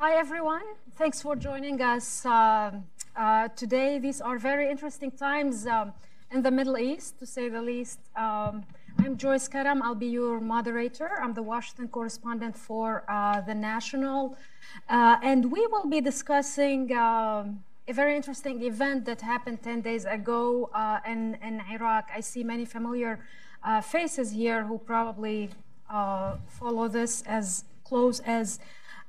Hi, everyone. Thanks for joining us uh, uh, today. These are very interesting times um, in the Middle East, to say the least. Um, I'm Joyce Karam. I'll be your moderator. I'm the Washington correspondent for uh, The National. Uh, and we will be discussing um, a very interesting event that happened 10 days ago uh, in, in Iraq. I see many familiar uh, faces here who probably follow this as close as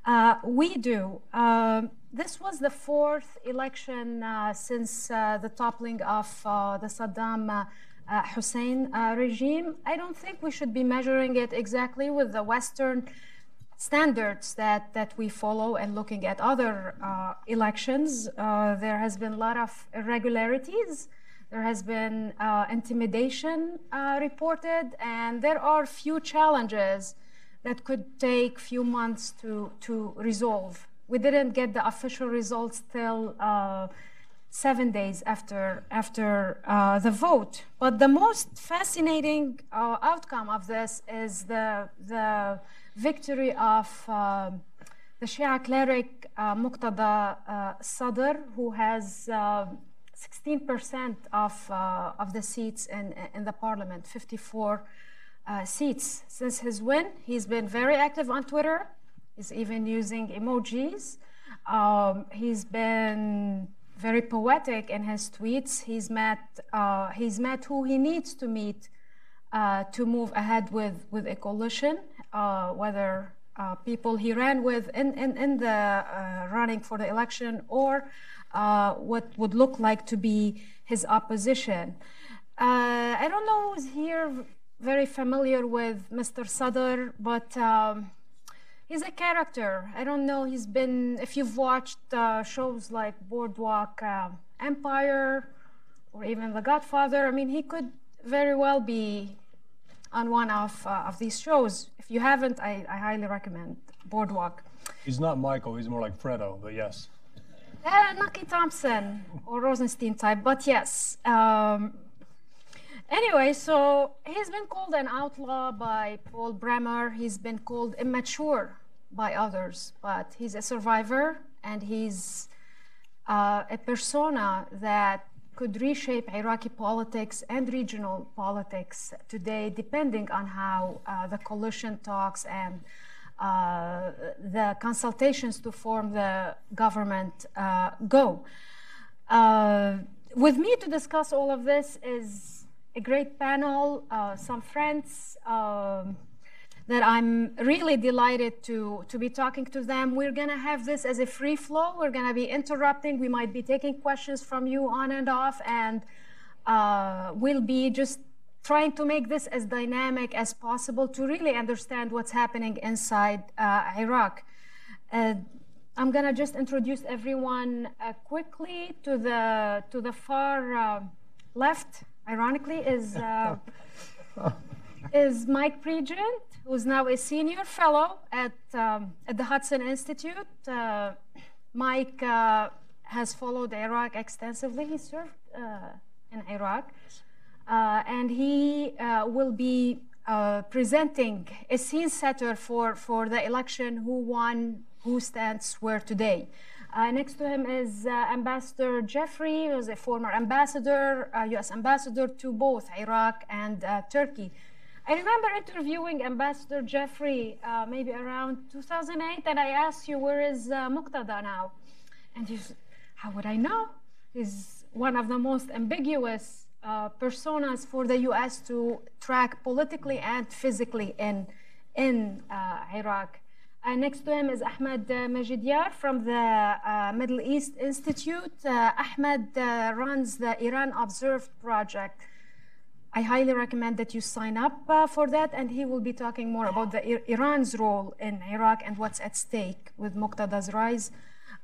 uh, we do. Uh, this was the fourth election uh, since uh, the toppling of uh, the Saddam uh, Hussein regime. I don't think we should be measuring it exactly with the Western standards that, that we follow and looking at other elections. there has been a lot of irregularities. There has been intimidation reported, and there are few challenges that could take few months to, to resolve. We didn't get the official results till uh, seven days after, after uh, the vote. But the most fascinating uh, outcome of this is the, the victory of uh, the Shia cleric uh, Muqtada uh, Sadr, who has 16% of, of the seats in, in the parliament, 54 uh, seats. Since his win, he's been very active on Twitter. He's even using emojis. Um, he's been very poetic in his tweets. He's met, uh, he's met who he needs to meet uh, to move ahead with, with a coalition, uh, whether uh, people he ran with in, in, in the uh, running for the election or what would look like to be his opposition. I don't know who's here very familiar with Mr. Sadr, but um, he's a character. I don't know. He's been, if you've watched uh, shows like Boardwalk uh, Empire or even The Godfather, I mean, he could very well be on one of, uh, of these shows. If you haven't, I, I highly recommend Boardwalk. He's not Michael, he's more like Fredo, but yes. Uh, Nucky Thompson or Rosenstein type, but yes. Um, Anyway, so he's been called an outlaw by Paul Bremer. He's been called immature by others, but he's a survivor and he's uh, a persona that could reshape Iraqi politics and regional politics today, depending on how uh, the coalition talks and uh, the consultations to form the government uh, go. Uh, with me to discuss all of this is a great panel, uh, some friends um, that I'm really delighted to, to be talking to them. We're going to have this as a free flow. We're going to be interrupting. We might be taking questions from you on and off, and uh, we'll be just trying to make this as dynamic as possible to really understand what's happening inside uh, Iraq. Uh, I'm going to just introduce everyone uh, quickly to the, to the far uh, left ironically, is, uh, is Mike Pregent, who's now a senior fellow at, um, at the Hudson Institute. Uh, Mike uh, has followed Iraq extensively. He served uh, in Iraq. Uh, and he uh, will be presenting a scene setter for, for the election who won, who stands where today. Uh, next to him is uh, Ambassador Jeffrey, who's a former ambassador, uh, U.S. ambassador to both Iraq and uh, Turkey. I remember interviewing Ambassador Jeffrey uh, maybe around 2008, and I asked you, where is uh, Muqtada now? And he's, how would I know? He's one of the most ambiguous personas for the U.S. to track politically and physically in, in Iraq. Uh, next to him is Ahmed uh, Majidyar from the uh, Middle East Institute. Uh, Ahmed uh, runs the Iran Observed project. I highly recommend that you sign up uh, for that, and he will be talking more about the I- Iran's role in Iraq and what's at stake with Muqtada's rise.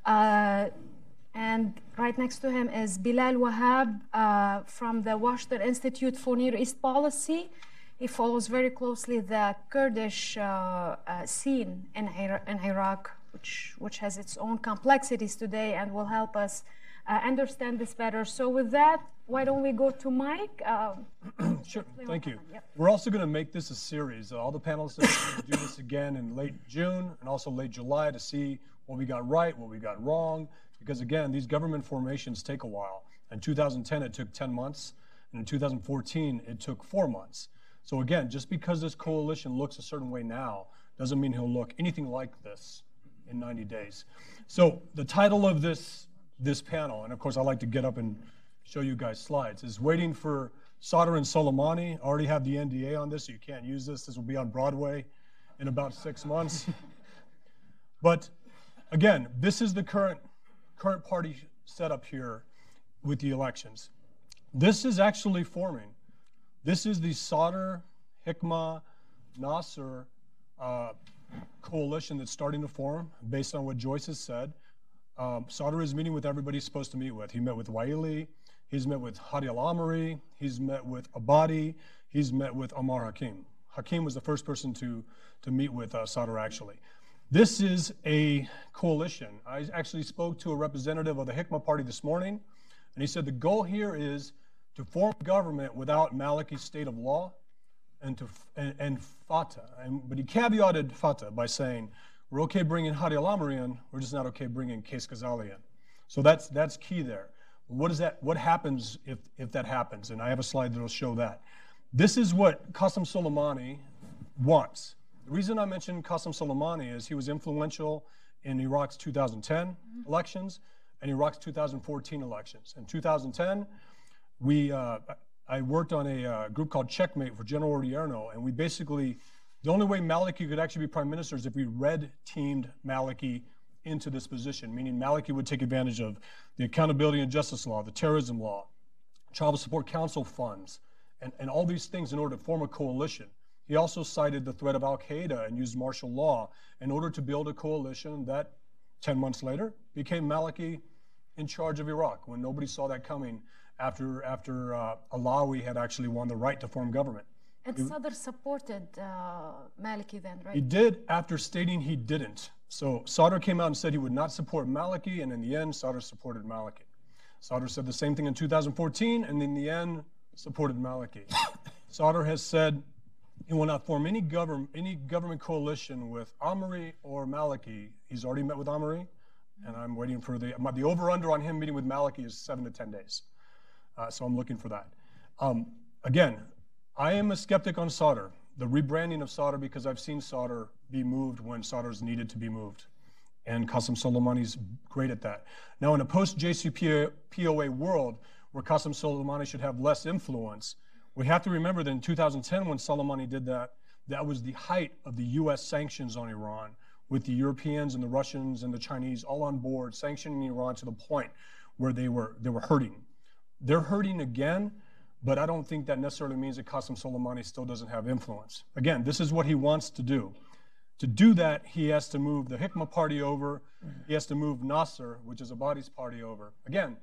and right next to him is Bilal Wahab from the Washington Institute for Near East Policy. He follows very closely the Kurdish uh, uh, scene in, in Iraq, which, which has its own complexities today and will help us uh, understand this better. So, with that, why don't we go to Mike? Um, sure, thank you. Yep. We're also going to make this a series. all the panelists are going to do this again in late June and also late July to see what we got right, what we got wrong, because again, these government formations take a while. In 2010, it took 10 months, and in 2014, it took four months. So again, just because this coalition looks a certain way now doesn't mean he'll look anything like this in 90 days. So the title of this this panel, and of course I like to get up and show you guys slides, is waiting for Sadr and Soleimani. I already have the NDA on this, so you can't use this. This will be on Broadway in about six months. but again, this is the current current party setup here with the elections. This is actually forming. This is the Sadr, Hikma, Nasser uh, coalition that's starting to form based on what Joyce has said. Um, Sadr is meeting with everybody he's supposed to meet with. He met with Waili, he's met with Hadi al Amiri, he's met with Abadi, he's met with Ammar Hakim. Hakim was the first person to, to meet with uh, Sadr actually. This is a coalition. I actually spoke to a representative of the Hikma party this morning, and he said the goal here is to form government without Maliki's state of law and, to, and, and Fatah. And, but he caveated Fatah by saying, we're okay bringing Hadi al-Amiri in, we're just not okay bringing Qais Khazali in. So that's, that's key there. What, is that, what happens if, if that happens? And I have a slide that will show that. This is what Qasem Soleimani wants. The reason I mentioned Qasem Soleimani is he was influential in Iraq's 2010 mm-hmm. elections and Iraq's 2014 elections. In 2010, we, uh, I worked on a uh, group called Checkmate for General Odierno, and we basically, the only way Maliki could actually be prime minister is if we red teamed Maliki into this position, meaning Maliki would take advantage of the accountability and justice law, the terrorism law, child support council funds, and, and all these things in order to form a coalition. He also cited the threat of Al Qaeda and used martial law in order to build a coalition that 10 months later became Maliki in charge of Iraq when nobody saw that coming after, after uh, Alawi had actually won the right to form government. And Sadr supported uh, Maliki then, right? He did after stating he didn't. So Sadr came out and said he would not support Maliki, and in the end, Sadr supported Maliki. Sadr said the same thing in 2014, and in the end, supported Maliki. Sadr has said he will not form any, govern, any government coalition with Amiri or Maliki. He's already met with Amiri, and I'm waiting for the, the over-under on him meeting with Maliki is seven to 10 days. Uh, so I'm looking for that. Um, again, I am a skeptic on Sadr, the rebranding of Sadr, because I've seen Sadr be moved when Sadr is needed to be moved. And Qasem Soleimani's great at that. Now, in a post JCPOA world where Qasem Soleimani should have less influence, we have to remember that in 2010, when Soleimani did that, that was the height of the US sanctions on Iran, with the Europeans and the Russians and the Chinese all on board, sanctioning Iran to the point where they were, they were hurting. They're hurting again, but I don't think that necessarily means that Qasem Soleimani still doesn't have influence. Again, this is what he wants to do. To do that, he has to move the Hikma party over. He has to move Nasser, which is Abadi's party, over. Again,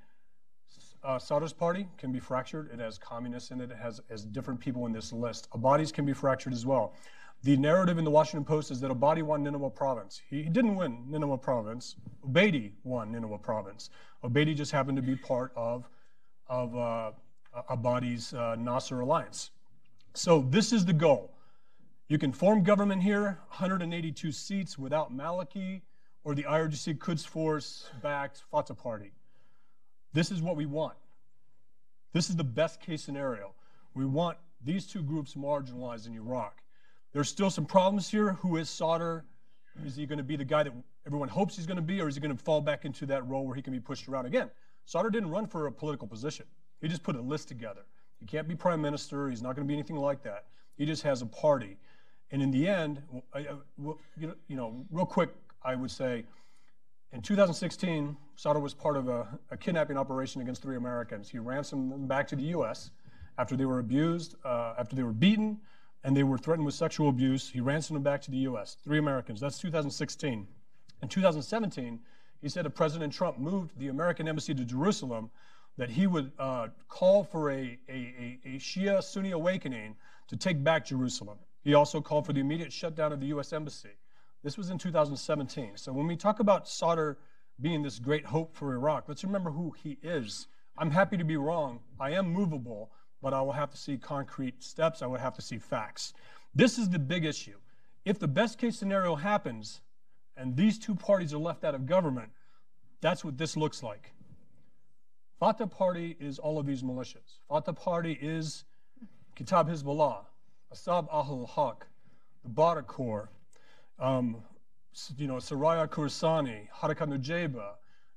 uh, Sadr's party can be fractured. It has communists in it. It has, has different people in this list. Abadi's can be fractured as well. The narrative in the Washington Post is that Abadi won Nineveh province. He, he didn't win Nineveh province. Obeidi won Nineveh province. Obeidi just happened to be part of of uh, Abadi's uh, Nasser alliance. So this is the goal. You can form government here, 182 seats without Maliki or the IRGC Quds Force backed Fatah party. This is what we want. This is the best case scenario. We want these two groups marginalized in Iraq. There's still some problems here. Who is Sadr? Is he going to be the guy that everyone hopes he's going to be, or is he going to fall back into that role where he can be pushed around again? Sadr didn't run for a political position. He just put a list together. He can't be prime minister. He's not going to be anything like that. He just has a party. And in the end, you know, real quick, I would say, in 2016, Sadr was part of a, a, kidnapping operation against three Americans. He ransomed them back to the U.S. after they were abused, uh, after they were beaten, and they were threatened with sexual abuse. He ransomed them back to the U.S. Three Americans. That's 2016. In 2017, he said if President Trump moved the American embassy to Jerusalem, that he would uh, call for a, a, a Shia Sunni awakening to take back Jerusalem. He also called for the immediate shutdown of the U.S. embassy. This was in 2017. So when we talk about Sadr being this great hope for Iraq, let's remember who he is. I'm happy to be wrong. I am movable, but I will have to see concrete steps. I would have to see facts. This is the big issue. If the best case scenario happens, and these two parties are left out of government, that's what this looks like. Fatah Party is all of these militias. Fatah Party is Kataib Hezbollah, Asab Ahl Haq, the Badr Corps, um, you know, Saraya Khorassani, Harakat Nujaba,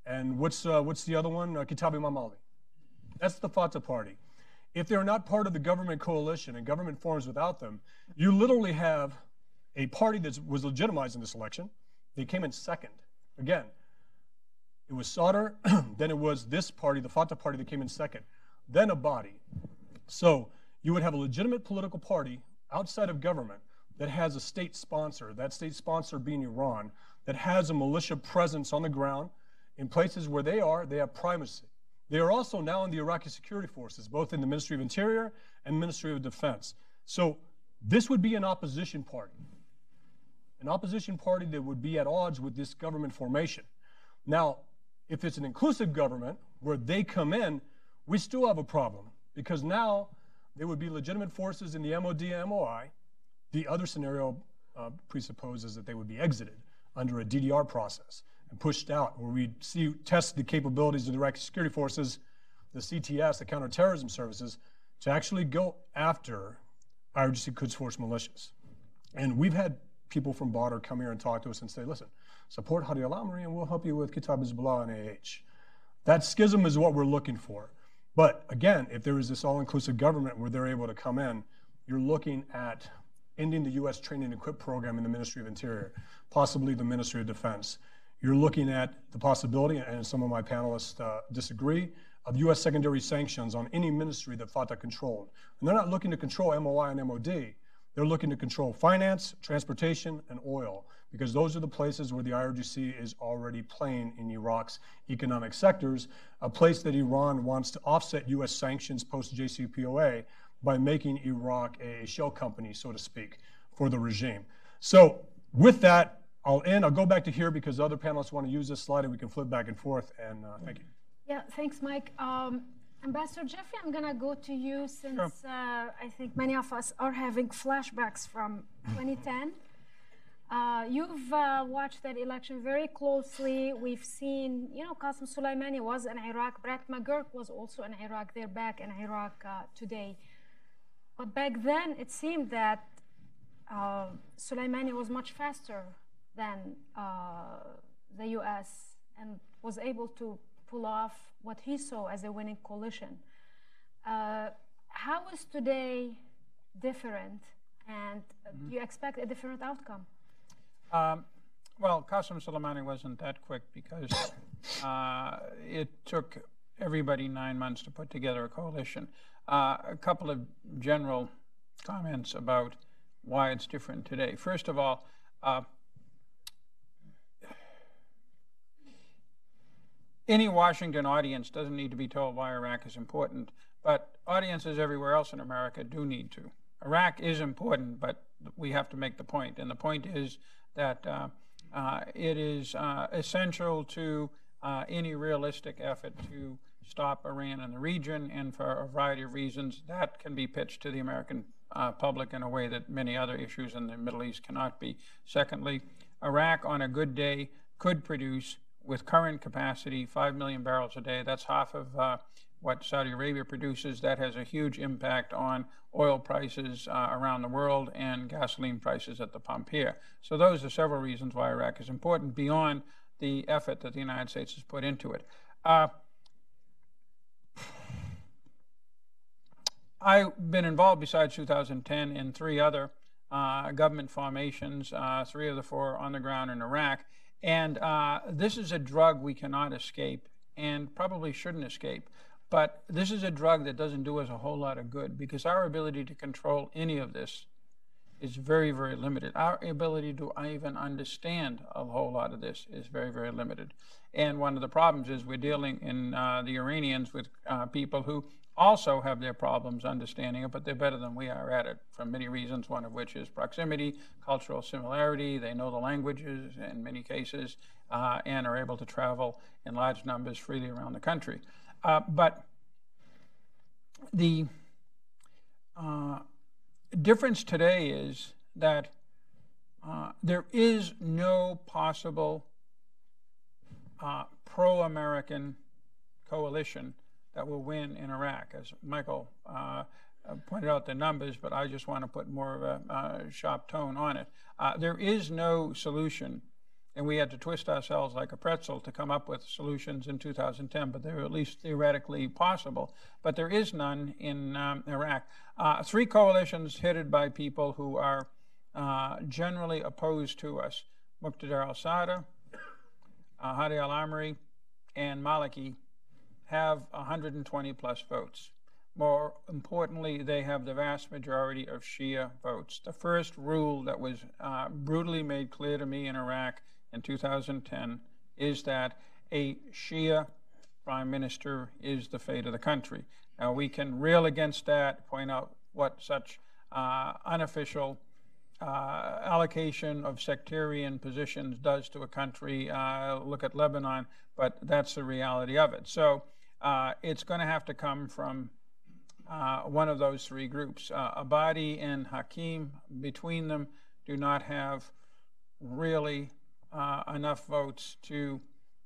and what's, uh, what's the other one? Uh, Kataib Imam Ali. That's the Fatah Party. If they're not part of the government coalition and government forms without them, you literally have a party that was legitimized in this election. They came in second. Again, it was Sadr, then it was this party, the Fatah Party, that came in second, then Abadi. So you would have a legitimate political party outside of government that has a state sponsor, that state sponsor being Iran, that has a militia presence on the ground in places where they are, they have primacy. They are also now in the Iraqi security forces, both in the Ministry of Interior and Ministry of Defense. So this would be an opposition party, an opposition party that would be at odds with this government formation. Now, if it's an inclusive government where they come in, we still have a problem because now there would be legitimate forces in the MOD and MOI. The other scenario uh, presupposes that they would be exited under a DDR process and pushed out, where we see test the capabilities of the Iraqi security forces, the CTS, the counterterrorism services, to actually go after IRGC Quds Force militias. And we've had people from Badr come here and talk to us and say, listen, support Hadi al-Amri and we'll help you with Kataib Hezbollah and AH. That schism is what we're looking for. But again, if there is this all-inclusive government where they're able to come in, you're looking at ending the U.S. training and equip program in the Ministry of Interior, possibly the Ministry of Defense. You're looking at the possibility, and some of my panelists uh, disagree, of U.S. secondary sanctions on any ministry that Fatah controlled. And they're not looking to control MOI and MOD. They're looking to control finance, transportation, and oil, because those are the places where the IRGC is already playing in Iraq's economic sectors, a place that Iran wants to offset U.S. sanctions post JCPOA by making Iraq a shell company, so to speak, for the regime. So, with that, I'll end. I'll go back to here because other panelists want to use this slide and we can flip back and forth. And uh, thank you. Yeah, thanks, Mike. Um, Ambassador Jeffrey, I'm going to go to you since sure. uh, I think many of us are having flashbacks from 2010. Uh, you've uh, watched that election very closely. We've seen, you know, Qasem Soleimani was in Iraq. Brett McGurk was also in Iraq. They're back in Iraq uh, today. But back then, it seemed that uh, Soleimani was much faster than uh, the U.S. and was able to pull off what he saw as a winning coalition. Uh, how is today different, and mm-hmm. do you expect a different outcome? Um, well, Qasem Soleimani wasn't that quick because uh, it took everybody nine months to put together a coalition. Uh, a couple of general comments about why it's different today. First of all, uh, any Washington audience doesn't need to be told why Iraq is important, but audiences everywhere else in America do need to. Iraq is important, but we have to make the point, and the point is that uh, uh, it is uh, essential to uh, any realistic effort to stop Iran in the region, and for a variety of reasons, that can be pitched to the American uh, public in a way that many other issues in the Middle East cannot be. Secondly, Iraq on a good day could produce with current capacity, 5 million barrels a day. That's half of uh, what Saudi Arabia produces. That has a huge impact on oil prices uh, around the world and gasoline prices at the pump here. So, those are several reasons why Iraq is important beyond the effort that the United States has put into it. Uh, I've been involved, besides 2010, in three other uh, government formations, uh, three of the four on the ground in Iraq. And uh, this is a drug we cannot escape and probably shouldn't escape. But this is a drug that doesn't do us a whole lot of good because our ability to control any of this is very, very limited. Our ability to even understand a whole lot of this is very, very limited. And one of the problems is we're dealing in uh, the Iranians with uh, people who also have their problems understanding it, but they're better than we are at it for many reasons, one of which is proximity, cultural similarity. They know the languages in many cases uh, and are able to travel in large numbers freely around the country. Uh, but the uh, difference today is that uh, there is no possible uh, pro American coalition that will win in Iraq. As Michael uh, uh, pointed out the numbers, but I just want to put more of a uh, sharp tone on it. Uh, there is no solution, and we had to twist ourselves like a pretzel to come up with solutions in 2010, but they're at least theoretically possible. But there is none in um, Iraq. Uh, three coalitions headed by people who are uh, generally opposed to us Muqtada al Sadr, Hadi al Amri, and Maliki have 120 plus votes. More importantly, they have the vast majority of Shia votes. The first rule that was uh, brutally made clear to me in Iraq in 2010 is that a Shia prime minister is the fate of the country. Now, we can rail against that, point out what such uh, unofficial uh, allocation of sectarian positions does to a country. Uh, look at Lebanon, but that's the reality of it. So uh, it's going to have to come from uh, one of those three groups. Uh, Abadi and Hakim, between them, do not have really uh, enough votes to,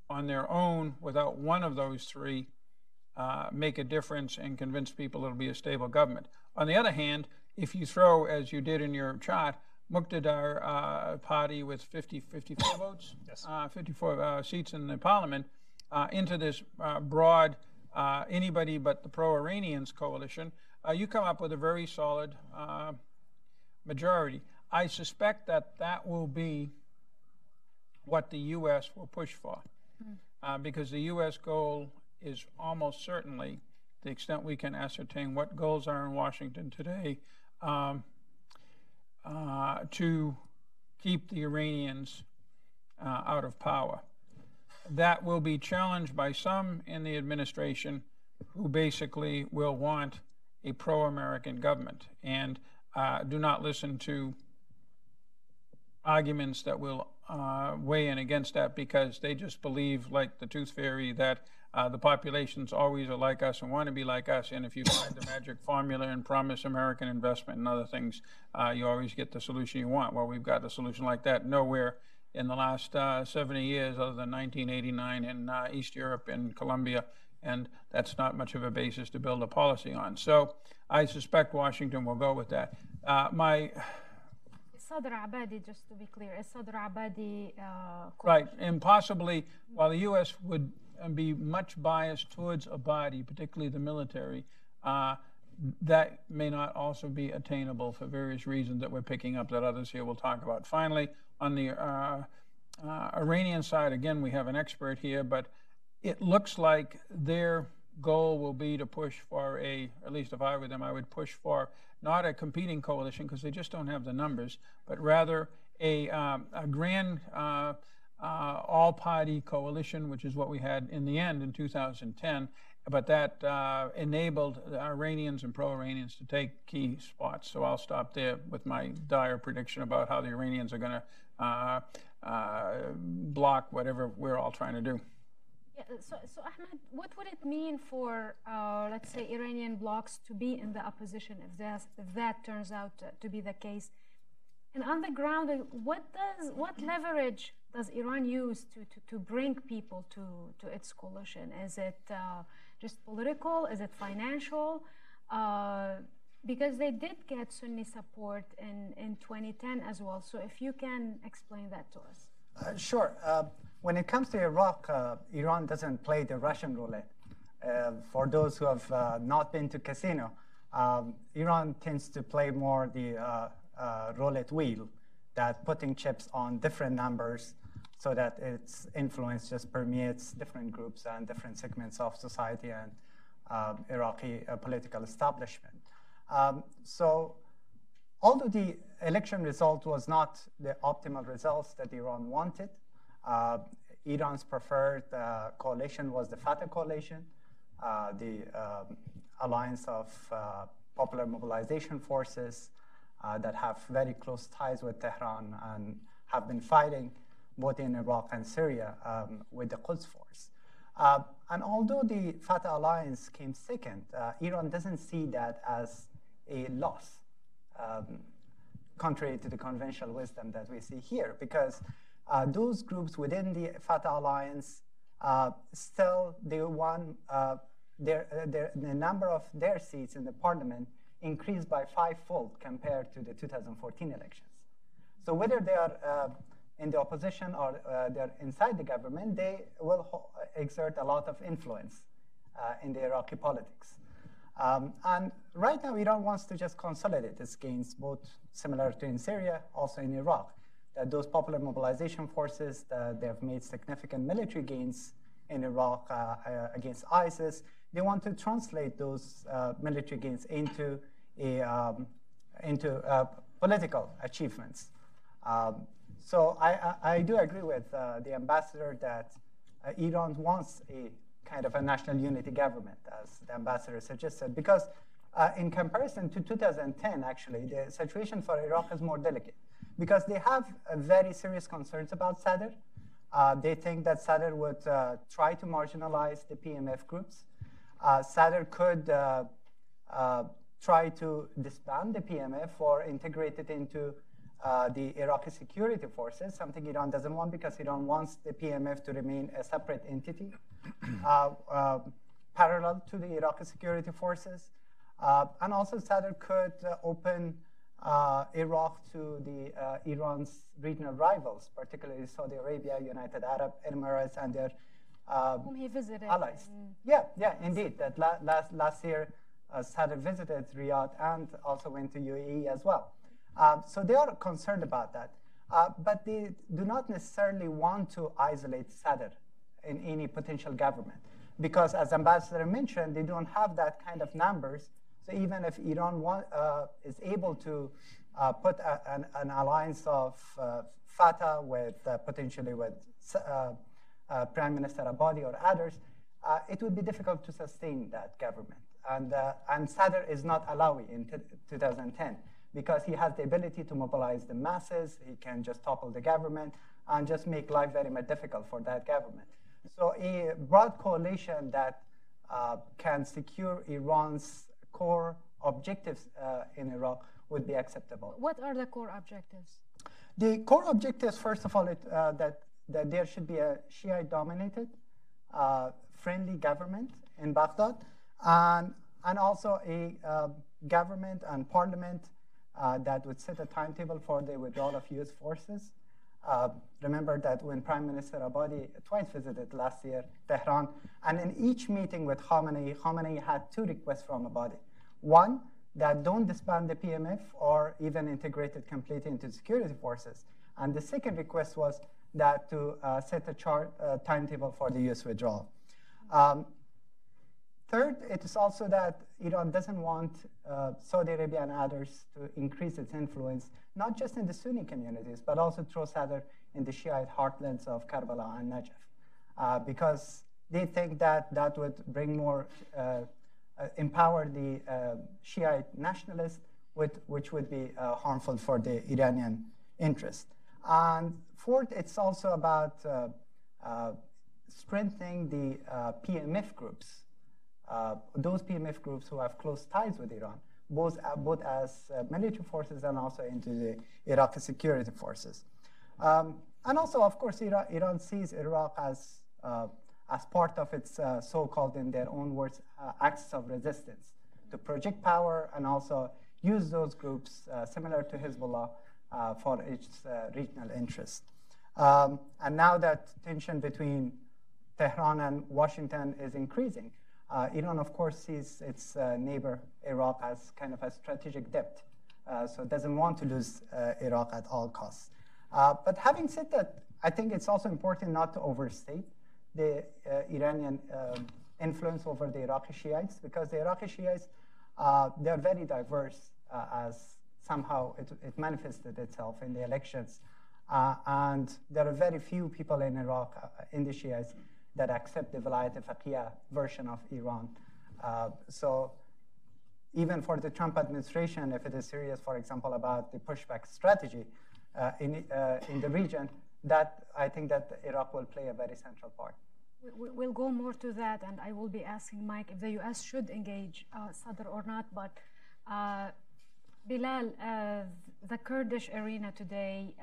on their own, without one of those three, uh, make a difference and convince people it'll be a stable government. On the other hand, if you throw, as you did in your chart, Muqtadar uh, party with 50, 54 votes, yes. 54 seats in the parliament, into this broad uh, anybody but the pro Iranians coalition, uh, you come up with a very solid uh, majority. I suspect that that will be what the U.S. will push for, mm. because the U.S. goal is almost certainly, the extent we can ascertain what goals are in Washington today, um, uh, to keep the Iranians uh, out of power that will be challenged by some in the administration who basically will want a pro American government and uh, do not listen to arguments that will uh, weigh in against that because they just believe, like the tooth fairy, that uh, the populations always are like us and want to be like us. And if you find the magic formula and promise American investment and other things, uh, you always get the solution you want. Well, we've got a solution like that nowhere in the last uh, 70 years, other than 1989 in uh, East Europe and Colombia, and that's not much of a basis to build a policy on. So I suspect Washington will go with that. Uh, my Sadr Abadi, just to be clear, is Sadr Abadi uh, right? And possibly, while the U.S. would be much biased towards Abadi, particularly the military, uh, that may not also be attainable for various reasons that we're picking up that others here will talk about. Finally, on the uh, uh, Iranian side, again, we have an expert here, but it looks like their goal will be to push for a, at least if I were them, I would push for not a competing coalition because they just don't have the numbers, but rather a, um, a grand uh, uh, all party coalition, which is what we had in the end in 2010 but that uh, enabled Iranians and pro-Iranians to take key spots. So I'll stop there with my dire prediction about how the Iranians are going to uh, uh, block whatever we're all trying to do. Yeah, so, so Ahmed, what would it mean for, uh, let's say, Iranian blocs to be in the opposition if that, if that turns out to be the case? And on the ground, what does what leverage does Iran use to, to, to bring people to, to its coalition? Is it uh, just political? Is it financial? Uh, because they did get Sunni support in, in 2010 as well. So if you can explain that to us. Uh, sure. Uh, when it comes to Iraq, uh, Iran doesn't play the Russian roulette. Uh, for those who have uh, not been to casino, um, Iran tends to play more the roulette wheel, that putting chips on different numbers so that its influence just permeates different groups and different segments of society and um, Iraqi uh, political establishment. Um, so although the election result was not the optimal results that Iran wanted, uh, Iran's preferred uh, coalition was the Fatah coalition, uh, the um, alliance of uh, popular mobilization forces that have very close ties with Tehran and have been fighting both in Iraq and Syria um, with the Quds Force. Uh, and although the Fatah alliance came second, uh, Iran doesn't see that as a loss. Um, contrary to the conventional wisdom that we see here, because uh, those groups within the Fatah alliance uh, still they won uh, their, uh, their, the number of their seats in the parliament increased by fivefold compared to the 2014 elections. So whether they are in the opposition or uh, they're inside the government, they will exert a lot of influence in the Iraqi politics. Um, and right now, Iran wants to just consolidate its gains, both similar to in Syria, also in Iraq. That those popular mobilization forces, they have made significant military gains in Iraq uh, uh, against ISIS. They want to translate those uh, military gains into a, um, into political achievements. Um, so I, I, do agree with the ambassador that Iran wants a kind of a national unity government, as the ambassador suggested, because uh, in comparison to 2010, actually, the situation for Iraq is more delicate because they have uh, very serious concerns about Sadr. Uh, they think that Sadr would uh, try to marginalize the PMF groups. Uh, Sadr could uh, try to disband the PMF or integrate it into uh, the Iraqi security forces, something Iran doesn't want because Iran wants the PMF to remain a separate entity uh, uh, parallel to the Iraqi security forces. Uh, and also Sadr could uh, open Iraq to the Iran's regional rivals, particularly Saudi Arabia, United Arab Emirates, and their whom he visited. Allies. Yeah, yeah, indeed. That la last last year, Sadr visited Riyadh and also went to UAE as well. Uh, so they are concerned about that. Uh, but they do not necessarily want to isolate Sadr in any potential government. Because as Ambassador mentioned, they don't have that kind of numbers. So even if Iran want, uh, is able to uh, put a, an, an, alliance of uh, Fatah with potentially with Prime Minister Abadi or others, it would be difficult to sustain that government. And, and Sadr is not Alawi in 2010 because he has the ability to mobilize the masses. He can just topple the government and just make life very much difficult for that government. So a broad coalition that uh, can secure Iran's core objectives uh, in Iraq would be acceptable. What are the core objectives? The core objectives, first of all, it, uh, that, that there should be a Shiite-dominated, uh, friendly government in Baghdad, and, and also a uh, government and parliament that would set a timetable for the withdrawal of U.S. forces. Uh, remember that when Prime Minister Abadi twice visited last year Tehran, and in each meeting with Khamenei, Khamenei had two requests from Abadi. One, that don't disband the PMF or even integrate it completely into security forces. And the second request was that to uh, set a chart uh, timetable for the U.S. withdrawal. Um, Third, it is also that Iran doesn't want uh, Saudi Arabia and others to increase its influence, not just in the Sunni communities, but also through Sadr in the Shiite heartlands of Karbala and Najaf, uh, because they think that that would bring more, uh, uh empower the uh, Shiite nationalists, with, which would be uh, harmful for the Iranian interest. And fourth, it's also about strengthening the PMF groups those PMF groups who have close ties with Iran, both, uh, both as uh, military forces and also into the Iraqi security forces. Um, and also, of course, Iran, Iran sees Iraq as, uh, as part of its uh, so-called, in their own words, axis of resistance to project power and also use those groups similar to Hezbollah for its regional interests. Um, and now that tension between Tehran and Washington is increasing, uh, Iran, of course, sees its uh, neighbor Iraq as kind of a strategic debt, uh, so it doesn't want to lose uh, Iraq at all costs. Uh, but having said that, I think it's also important not to overstate the uh, Iranian influence over the Iraqi Shiites, because the Iraqi Shiites, they're very diverse as somehow it, it, manifested itself in the elections. and there are very few people in Iraq, in the Shiites, that accept the Vilayat Faqih version of Iran. Uh, so even for the Trump administration, if it is serious, for example, about the pushback strategy uh, in, uh, in the region, that I think that Iraq will play a very central part. We'll go more to that, and I will be asking Mike if the U.S. should engage uh, Sadr or not. But uh, Bilal, uh, the Kurdish arena today,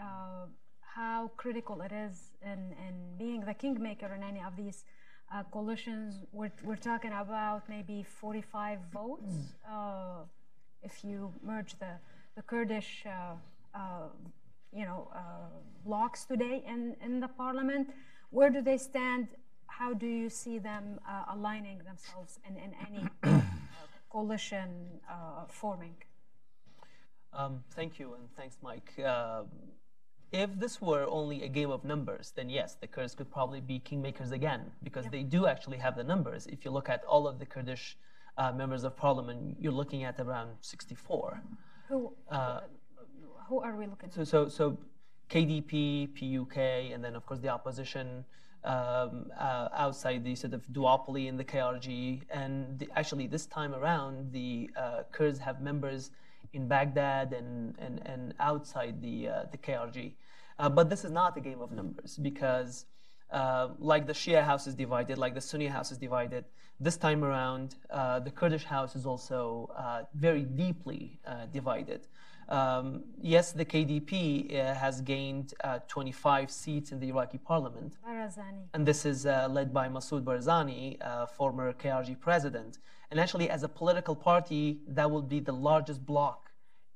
how critical it is in, in being the kingmaker in any of these uh, coalitions. We're, we're talking about maybe 45 votes uh, if you merge the, the Kurdish, uh, uh, you know, blocks today in, in the parliament. Where do they stand? How do you see them aligning themselves in, in any coalition forming? Um, thank you, and thanks, Mike. If this were only a game of numbers, then yes, the Kurds could probably be kingmakers again, because they do actually have the numbers. If you look at all of the Kurdish uh, members of parliament, you're looking at around 64. Who, uh, who are we looking at? So, so, so KDP, PUK, and then, of course, the opposition um, uh, outside the sort of duopoly in the KRG. And the, actually, this time around, the uh, Kurds have members in Baghdad and, and, and outside the, uh, the KRG. Uh, but this is not a game of numbers because, uh, like the Shia house is divided, like the Sunni house is divided, this time around, uh, the Kurdish house is also uh, very deeply uh, divided. Um, yes, the KDP has gained 25 seats in the Iraqi parliament. Barzani. And this is led by Masoud Barzani, former KRG president. And actually, as a political party, that will be the largest bloc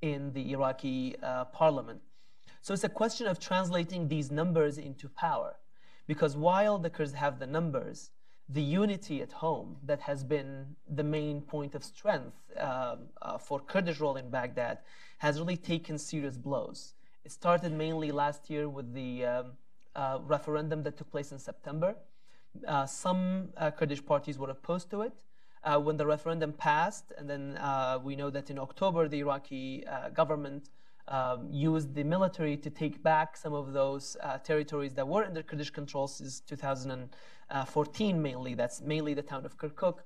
in the Iraqi uh, parliament. So it's a question of translating these numbers into power. Because while the Kurds have the numbers, the unity at home that has been the main point of strength uh, uh, for Kurdish role in Baghdad has really taken serious blows. It started mainly last year with the um, uh, referendum that took place in September. Uh, some uh, Kurdish parties were opposed to it uh, when the referendum passed, and then uh, we know that in October the Iraqi uh, government um, used the military to take back some of those uh, territories that were under Kurdish control since 2014 mainly. That's mainly the town of Kirkuk.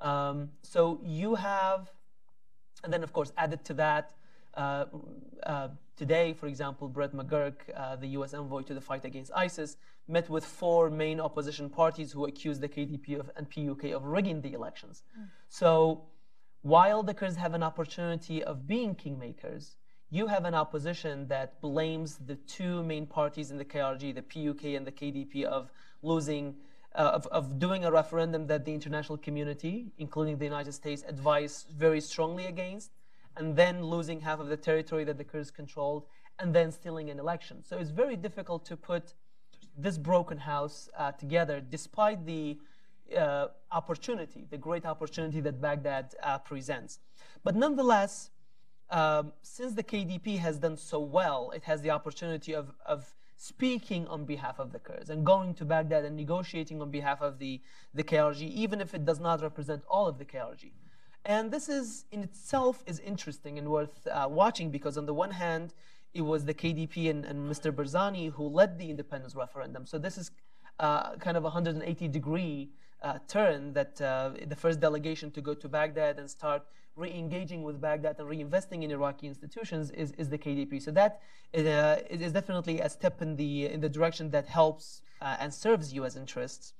Um, so you have, and then of course added to that, uh, uh, today, for example, Brett McGurk, uh, the U.S. envoy to the fight against ISIS, met with four main opposition parties who accused the KDP of, and PUK of rigging the elections. Mm. So while the Kurds have an opportunity of being kingmakers, you have an opposition that blames the two main parties in the KRG, the PUK and the KDP, of losing, uh, of, of doing a referendum that the international community, including the United States, advised very strongly against, and then losing half of the territory that the Kurds controlled, and then stealing an election. So it's very difficult to put this broken house uh, together, despite the uh, opportunity, the great opportunity that Baghdad uh, presents. But nonetheless, um, since the KDP has done so well, it has the opportunity of, of speaking on behalf of the Kurds and going to Baghdad and negotiating on behalf of the, the KRG, even if it does not represent all of the KRG. And this is in itself is interesting and worth uh, watching because on the one hand, it was the KDP and, and Mr. Barzani who led the independence referendum. So this is uh, kind of a 180 degree uh, turn that uh, the first delegation to go to Baghdad and start re-engaging with Baghdad and reinvesting in Iraqi institutions is, is the KDP. So that is, uh, is definitely a step in the in the direction that helps uh, and serves U.S. interests.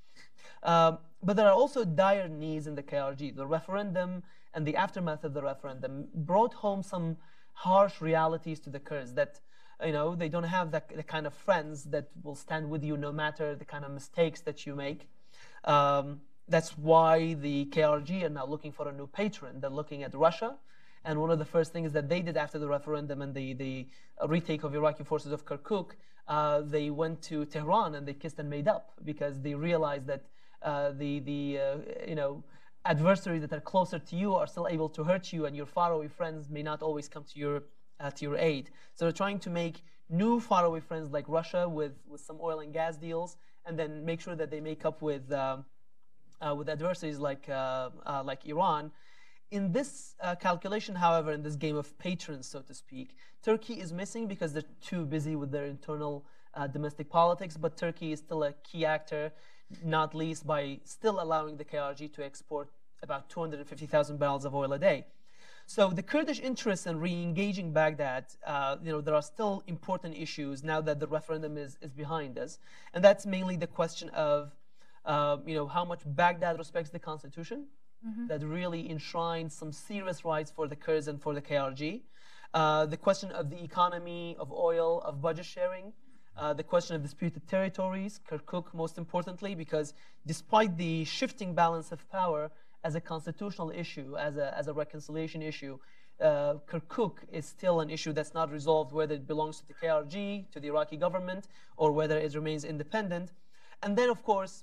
Um, but there are also dire needs in the KRG. The referendum and the aftermath of the referendum brought home some harsh realities to the Kurds that you know they don't have the, the kind of friends that will stand with you no matter the kind of mistakes that you make. Um, that's why the KRG are now looking for a new patron. They're looking at Russia. And one of the first things that they did after the referendum and the, the retake of Iraqi forces of Kirkuk, uh, they went to Tehran and they kissed and made up because they realized that uh, the, the uh, you know, adversaries that are closer to you are still able to hurt you, and your faraway friends may not always come to your uh, to your aid. So they're trying to make new faraway friends like Russia with, with some oil and gas deals, and then make sure that they make up with uh, uh, with adversaries like uh, uh, like Iran. In this uh, calculation, however, in this game of patrons, so to speak, Turkey is missing because they're too busy with their internal domestic politics. But Turkey is still a key actor not least by still allowing the KRG to export about 250,000 barrels of oil a day. So the Kurdish interest in re-engaging Baghdad, uh, you know, there are still important issues now that the referendum is, is behind us. And that's mainly the question of, uh, you know, how much Baghdad respects the constitution that really enshrines some serious rights for the Kurds and for the KRG. Uh, the question of the economy, of oil, of budget sharing, uh, the question of disputed territories, Kirkuk most importantly, because despite the shifting balance of power as a constitutional issue, as a, as a reconciliation issue, uh, Kirkuk is still an issue that's not resolved whether it belongs to the KRG, to the Iraqi government, or whether it remains independent. And then, of course,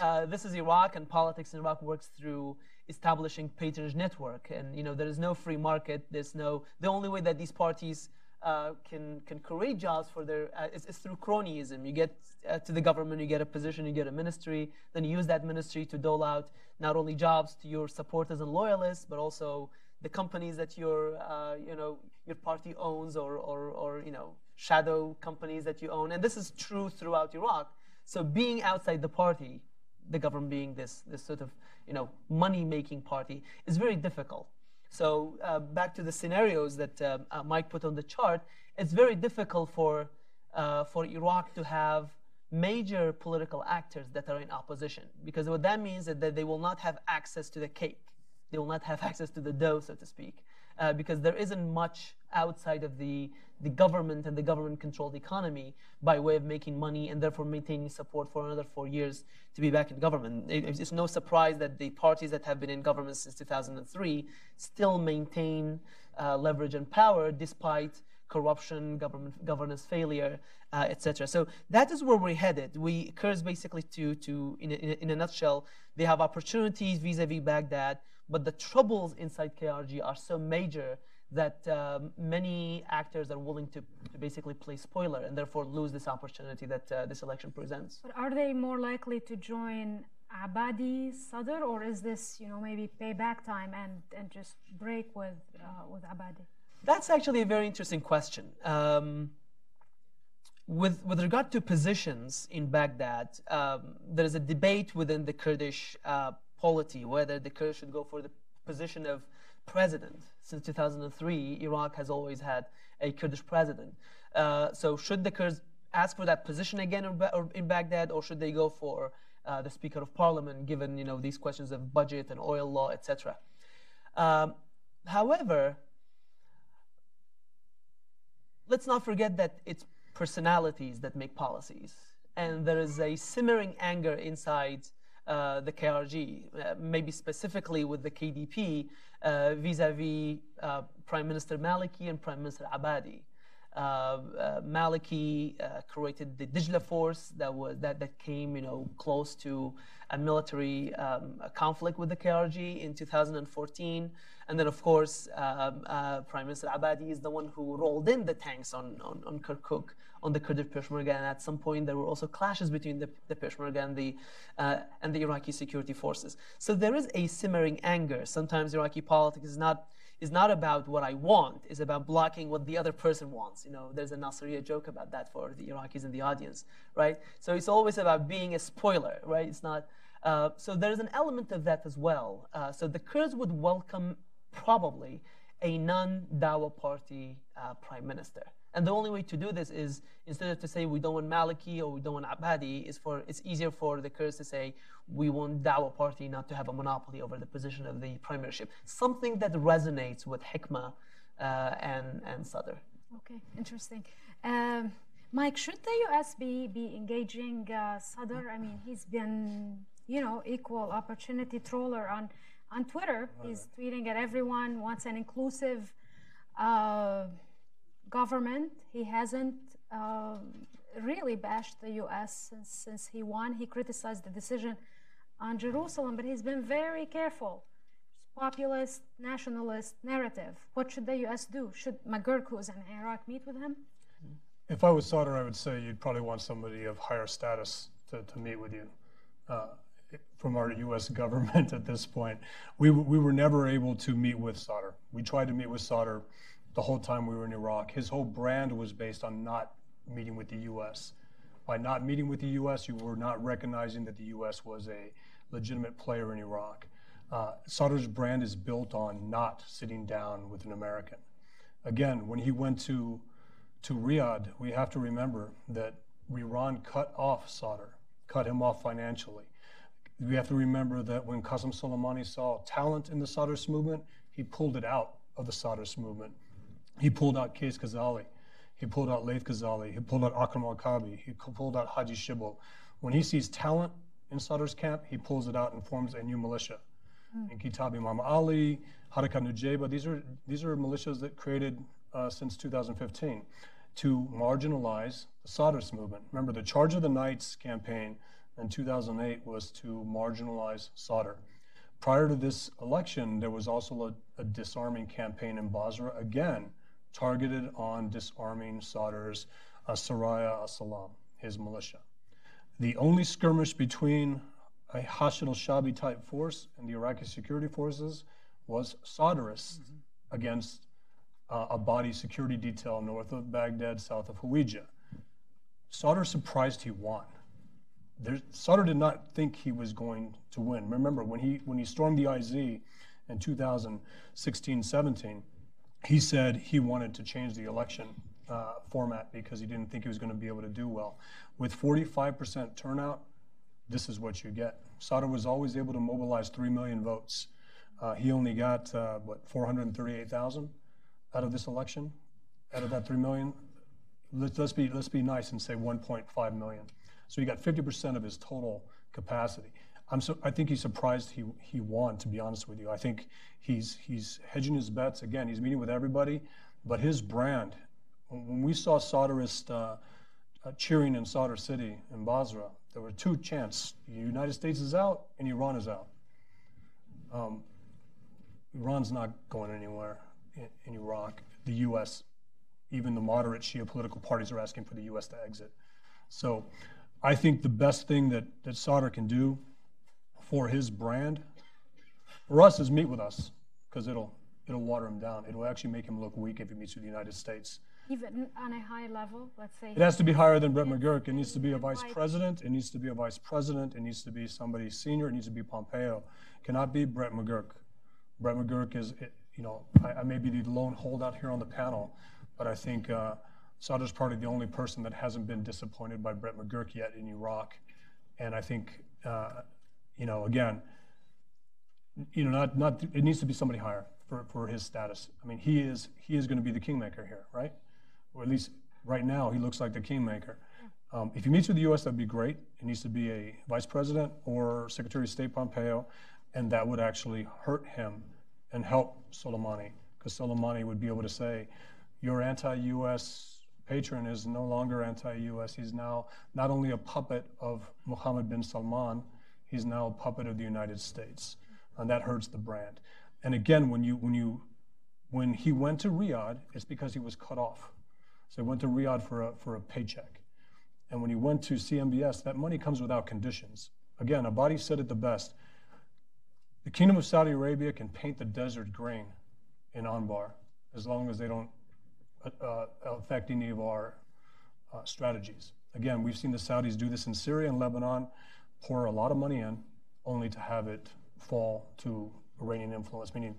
uh, this is Iraq, and politics in Iraq works through establishing patronage network. And you know, there is no free market. There's no. The only way that these parties uh, can can create jobs for their uh, is, is, through cronyism. You get uh, to the government, you get a position, you get a ministry, then you use that ministry to dole out not only jobs to your supporters and loyalists, but also the companies that your uh, you know your party owns or, or or you know shadow companies that you own. And this is true throughout Iraq. So being outside the party, the government being this this sort of you know money making party, is very difficult. So uh, back to the scenarios that uh, uh, Mike put on the chart, it's very difficult for, uh, for Iraq to have major political actors that are in opposition because what that means is that they will not have access to the cake. They will not have access to the dough, so to speak, uh, because there isn't much outside of the, the government and the government-controlled economy by way of making money and therefore maintaining support for another four years to be back in government. It's no surprise that the parties that have been in government since 2003 still maintain uh, leverage and power despite corruption, government governance failure, uh, etc. So that is where we're headed. We Kurds basically to to in a, in a nutshell, they have opportunities vis-a-vis Baghdad, but the troubles inside KRG are so major that um, many actors are willing to, to, basically play spoiler and therefore lose this opportunity that uh, this election presents. But are they more likely to join Abadi Sadr, or is this, you know, maybe payback time and, and just break with uh, with Abadi? That's actually a very interesting question. Um, with, with regard to positions in Baghdad, um, there is a debate within the Kurdish uh, polity whether the Kurds should go for the position of president. Since 2003, Iraq has always had a Kurdish president. Uh, so should the Kurds ask for that position again in Baghdad, or should they go for uh, the Speaker of Parliament, given you know these questions of budget and oil law, etc. Um, however, let's not forget that it's personalities that make policies, and there is a simmering anger inside uh, the KRG, uh, maybe specifically with the KDP uh, vis-a-vis uh, Prime Minister Maliki and Prime Minister Abadi. Maliki created the Dijla force that was that, that came, you know, close to a military um, a conflict with the KRG in 2014. And then, of course, um, uh, Prime Minister Abadi is the one who rolled in the tanks on, on, on Kirkuk, on the Kurdish Peshmerga. And at some point, there were also clashes between the, the Peshmerga and the, uh, and the Iraqi security forces. So there is a simmering anger. Sometimes Iraqi politics is not, is not about what I want, it's about blocking what the other person wants. You know, there's a Nasriya joke about that for the Iraqis in the audience, right? So it's always about being a spoiler, right? It's not. Uh, so there's an element of that as well. Uh, so the Kurds would welcome probably a non-Dawa party uh, prime minister. And the only way to do this is instead of to say we don't want Maliki or we don't want Abadi, is for it's easier for the Kurds to say we want Dawa party not to have a monopoly over the position of the premiership. Something that resonates with Hikma uh, and and Sadr. Okay, interesting. Um, Mike, should the U.S. be be engaging uh, Sadr? I mean, he's been you know equal opportunity troller on on Twitter. He's tweeting at everyone, wants an inclusive uh, government. He hasn't uh, really bashed the U.S. Since, since he won. He criticized the decision on Jerusalem, but he's been very careful. Populist, nationalist narrative. What should the U.S. do? Should McGurk, who's in Iraq, meet with him? If I was Sadr, I would say you'd probably want somebody of higher status to, to meet with you. Uh, from our U.S. government at this point. We, we were never able to meet with Sadr. We tried to meet with Sadr the whole time we were in Iraq. His whole brand was based on not meeting with the U.S. By not meeting with the U.S., you were not recognizing that the U.S. was a legitimate player in Iraq. Uh, Sadr's brand is built on not sitting down with an American. Again, when he went to, to Riyadh, we have to remember that Iran cut off Sadr, cut him off financially we have to remember that when Qasem Soleimani saw talent in the Sadrist movement, he pulled it out of the Sadrist movement. He pulled out Qais Khazali. He pulled out Laith Khazali. He pulled out Akram al-Kabi. He pulled out Haji Shibble. When he sees talent in Sadr's camp, he pulls it out and forms a new militia. Mm. In Kataib Imam Ali, Harakat Nujaba, these are, these are militias that created uh, since 2015 to marginalize the Sadrist movement. Remember, the Charge of the Knights campaign in 2008 was to marginalize Sadr. Prior to this election, there was also a, a disarming campaign in Basra, again, targeted on disarming Sadr's uh, Saraya as-Salam, his militia. The only skirmish between a Hashid al-Shabi type force and the Iraqi security forces was Sadrists mm-hmm. against uh, Abadi security detail north of Baghdad, south of Hawija. Sadr surprised he won. There, Sadr did not think he was going to win. Remember, when he, when he stormed the IZ in 2016 17, he said he wanted to change the election uh, format because he didn't think he was going to be able to do well. With 45% turnout, this is what you get. Sadr was always able to mobilize 3 million votes. Uh, he only got, uh, what, 438,000 out of this election? Out of that 3 million? Let's, let's, be, let's be nice and say 1.5 million. So he got 50% of his total capacity. I'm so, I think he's surprised he, he won, to be honest with you. I think he's, he's hedging his bets. Again, he's meeting with everybody, but his brand, when we saw Sadrist uh, uh, cheering in Sadr City in Basra, there were two chants. The United States is out and Iran is out. Um, Iran's not going anywhere in, in Iraq. The U.S., even the moderate Shia political parties are asking for the U.S. to exit. So I think the best thing that, that Sadr can do for his brand, for us, is meet with us because it'll, it'll water him down. It'll actually make him look weak if he meets with the United States. Even on a high level, let's say. It has to be higher than Brett McGurk. It needs to be a vice president. It needs to be a vice president. It needs to be somebody senior. It needs to be Pompeo. It cannot be Brett McGurk. Brett McGurk is, you know, I, I, may be the lone holdout here on the panel, but I think uh, Sadr's probably the only person that hasn't been disappointed by Brett McGurk yet in Iraq. And I think, uh, you know, again, you know, not, not, it needs to be somebody higher for, for his status. I mean, he is, he is going to be the kingmaker here, right? or at least right now, he looks like the kingmaker. Um, if he meets with the U.S., that'd be great. It needs to be a vice president or Secretary of State Pompeo, and that would actually hurt him and help Soleimani, because Soleimani would be able to say, your anti-U.S. patron is no longer anti-U.S. He's now not only a puppet of Mohammed bin Salman, he's now a puppet of the United States, and that hurts the brand. And again, when you when you when he went to Riyadh, it's because he was cut off. So he went to Riyadh for a, for a paycheck. And when he went to see MBS, that money comes without conditions. Again, Abadi said it the best. The Kingdom of Saudi Arabia can paint the desert green in Anbar as long as they don't uh, uh, affect any of our uh, strategies. Again, we've seen the Saudis do this in Syria and Lebanon, pour a lot of money in, only to have it fall to Iranian influence, meaning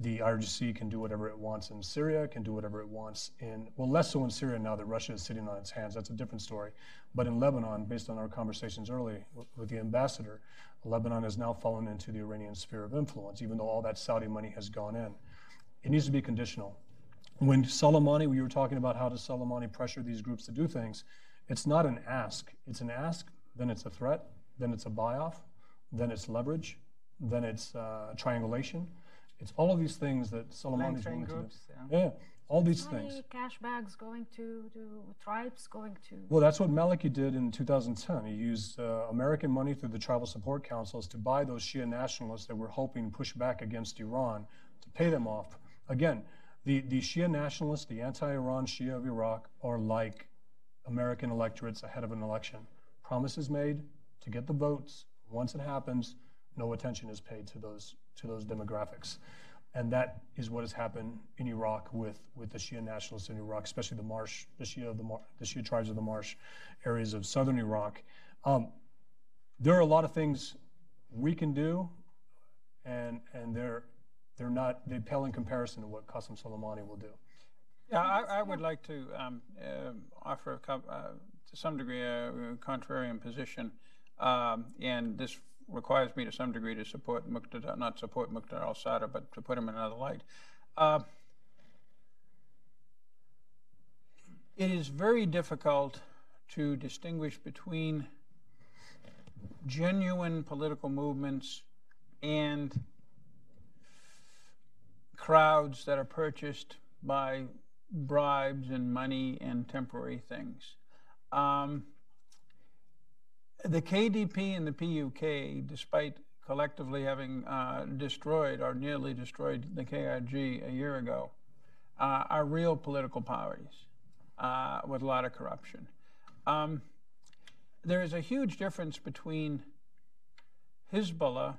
the IRGC can do whatever it wants in Syria, can do whatever it wants in, well, less so in Syria now that Russia is sitting on its hands. That's a different story. But in Lebanon, based on our conversations early with the ambassador, Lebanon has now fallen into the Iranian sphere of influence, even though all that Saudi money has gone in. It needs to be conditional. When Soleimani, we were talking about how does Soleimani pressure these groups to do things, it's not an ask. It's an ask, then it's a threat, then it's a buy off, then it's leverage, then it's uh, triangulation it's all of these things that Soleimani is going groups, to do. Yeah. yeah. all these things. Cash bags going to, to tribes, going to. Well, that's what Maliki did in 2010. He used uh, American money through the tribal support councils to buy those Shia nationalists that were hoping to push back against Iran to pay them off. Again, the, the Shia nationalists, the anti Iran Shia of Iraq, are like American electorates ahead of an election. Promises made to get the votes. Once it happens, no attention is paid to those to those demographics. And that is what has happened in Iraq with, with the Shia nationalists in Iraq, especially the Marsh, the Shia, of the, Mar- the Shia tribes of the Marsh areas of southern Iraq. Um, there are a lot of things we can do, and, and they're, they're not, they pale in comparison to what Qasem Soleimani will do. Yeah, I, I would like to um, uh, offer, uh, to some degree, a contrarian position. Um, and this requires me to some degree to support Muqtada, not support Muqtada al-Sadr, but to put him in another light. Uh, it is very difficult to distinguish between genuine political movements and crowds that are purchased by bribes and money and temporary things. Um, the KDP and the PUK, despite collectively having uh, destroyed or nearly destroyed the KRG a year ago, uh, are real political parties uh, with a lot of corruption. Um, there is a huge difference between Hezbollah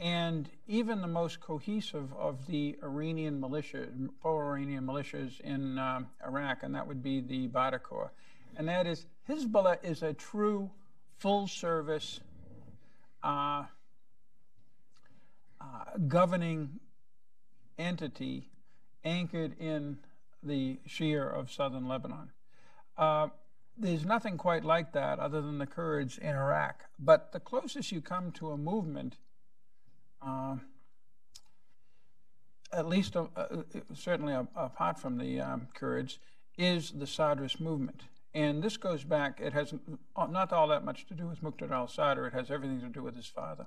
and even the most cohesive of the Iranian militia, pro-Iranian militias in um, Iraq, and that would be the Badr Corps. And that is, Hezbollah is a true full-service uh, uh, governing entity anchored in the Shia of southern Lebanon. Uh, there's nothing quite like that other than the Kurds in Iraq. But the closest you come to a movement, uh, at least uh, uh certainly apart from the um, Kurds, is the Sadrist movement. And this goes back, it has not all that much to do with Muqtada al Sadr, it has everything to do with his father.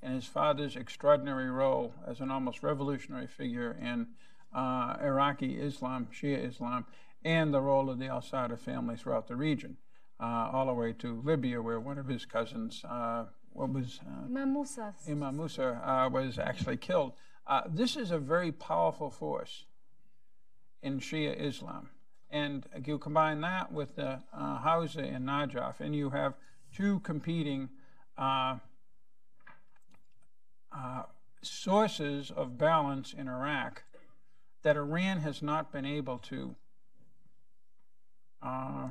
And his father's extraordinary role as an almost revolutionary figure in uh, Iraqi Islam, Shia Islam, and the role of the al Sadr family throughout the region, uh, all the way to Libya, where one of his cousins, uh, what was uh, Imam Musa, Imam Musa uh, was actually killed. Uh, this is a very powerful force in Shia Islam. And you combine that with the uh, Hawza and Najaf, and you have two competing sources of balance in Iraq that Iran has not been able to uh,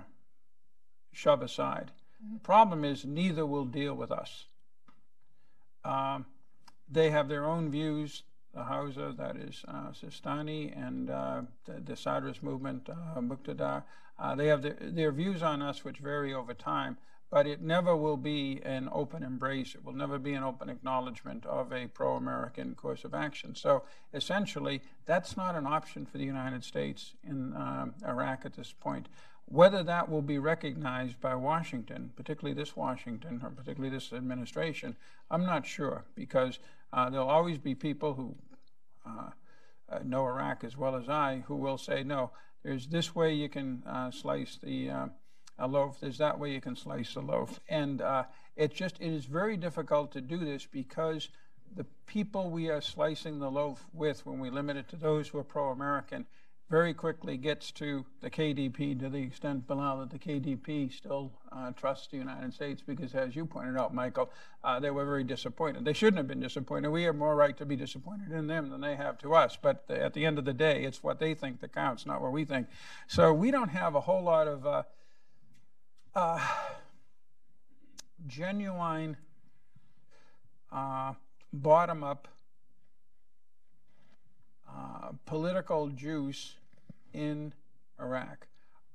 shove aside. Mm-hmm. Problem is, neither will deal with us. Um, they have their own views. The Hawza, that is uh, Sistani, and uh, the, the Sadrist movement, uh, Muqtada, uh, they have their, their views on us, which vary over time but it never will be an open embrace. It will never be an open acknowledgement of a pro American course of action. So essentially, that's not an option for the United States in uh, Iraq at this point. Whether that will be recognized by Washington, particularly this Washington or particularly this administration, I'm not sure because uh, there'll always be people who know Iraq as well as I who will say, no, there's this way you can uh, slice the uh, loaf. There's that way you can slice the loaf. And uh, it just, it is very difficult to do this because the people we are slicing the loaf with, when we limit it to those who are pro-American, very quickly gets to the KDP to the extent, Bilal, that the KDP still uh, trusts the United States because, as you pointed out, Michael, uh, they were very disappointed. They shouldn't have been disappointed. We have more right to be disappointed in them than they have to us. But at the end of the day, it's what they think that counts, not what we think. So we don't have a whole lot of uh, uh, genuine uh, bottom up uh, political juice in Iraq.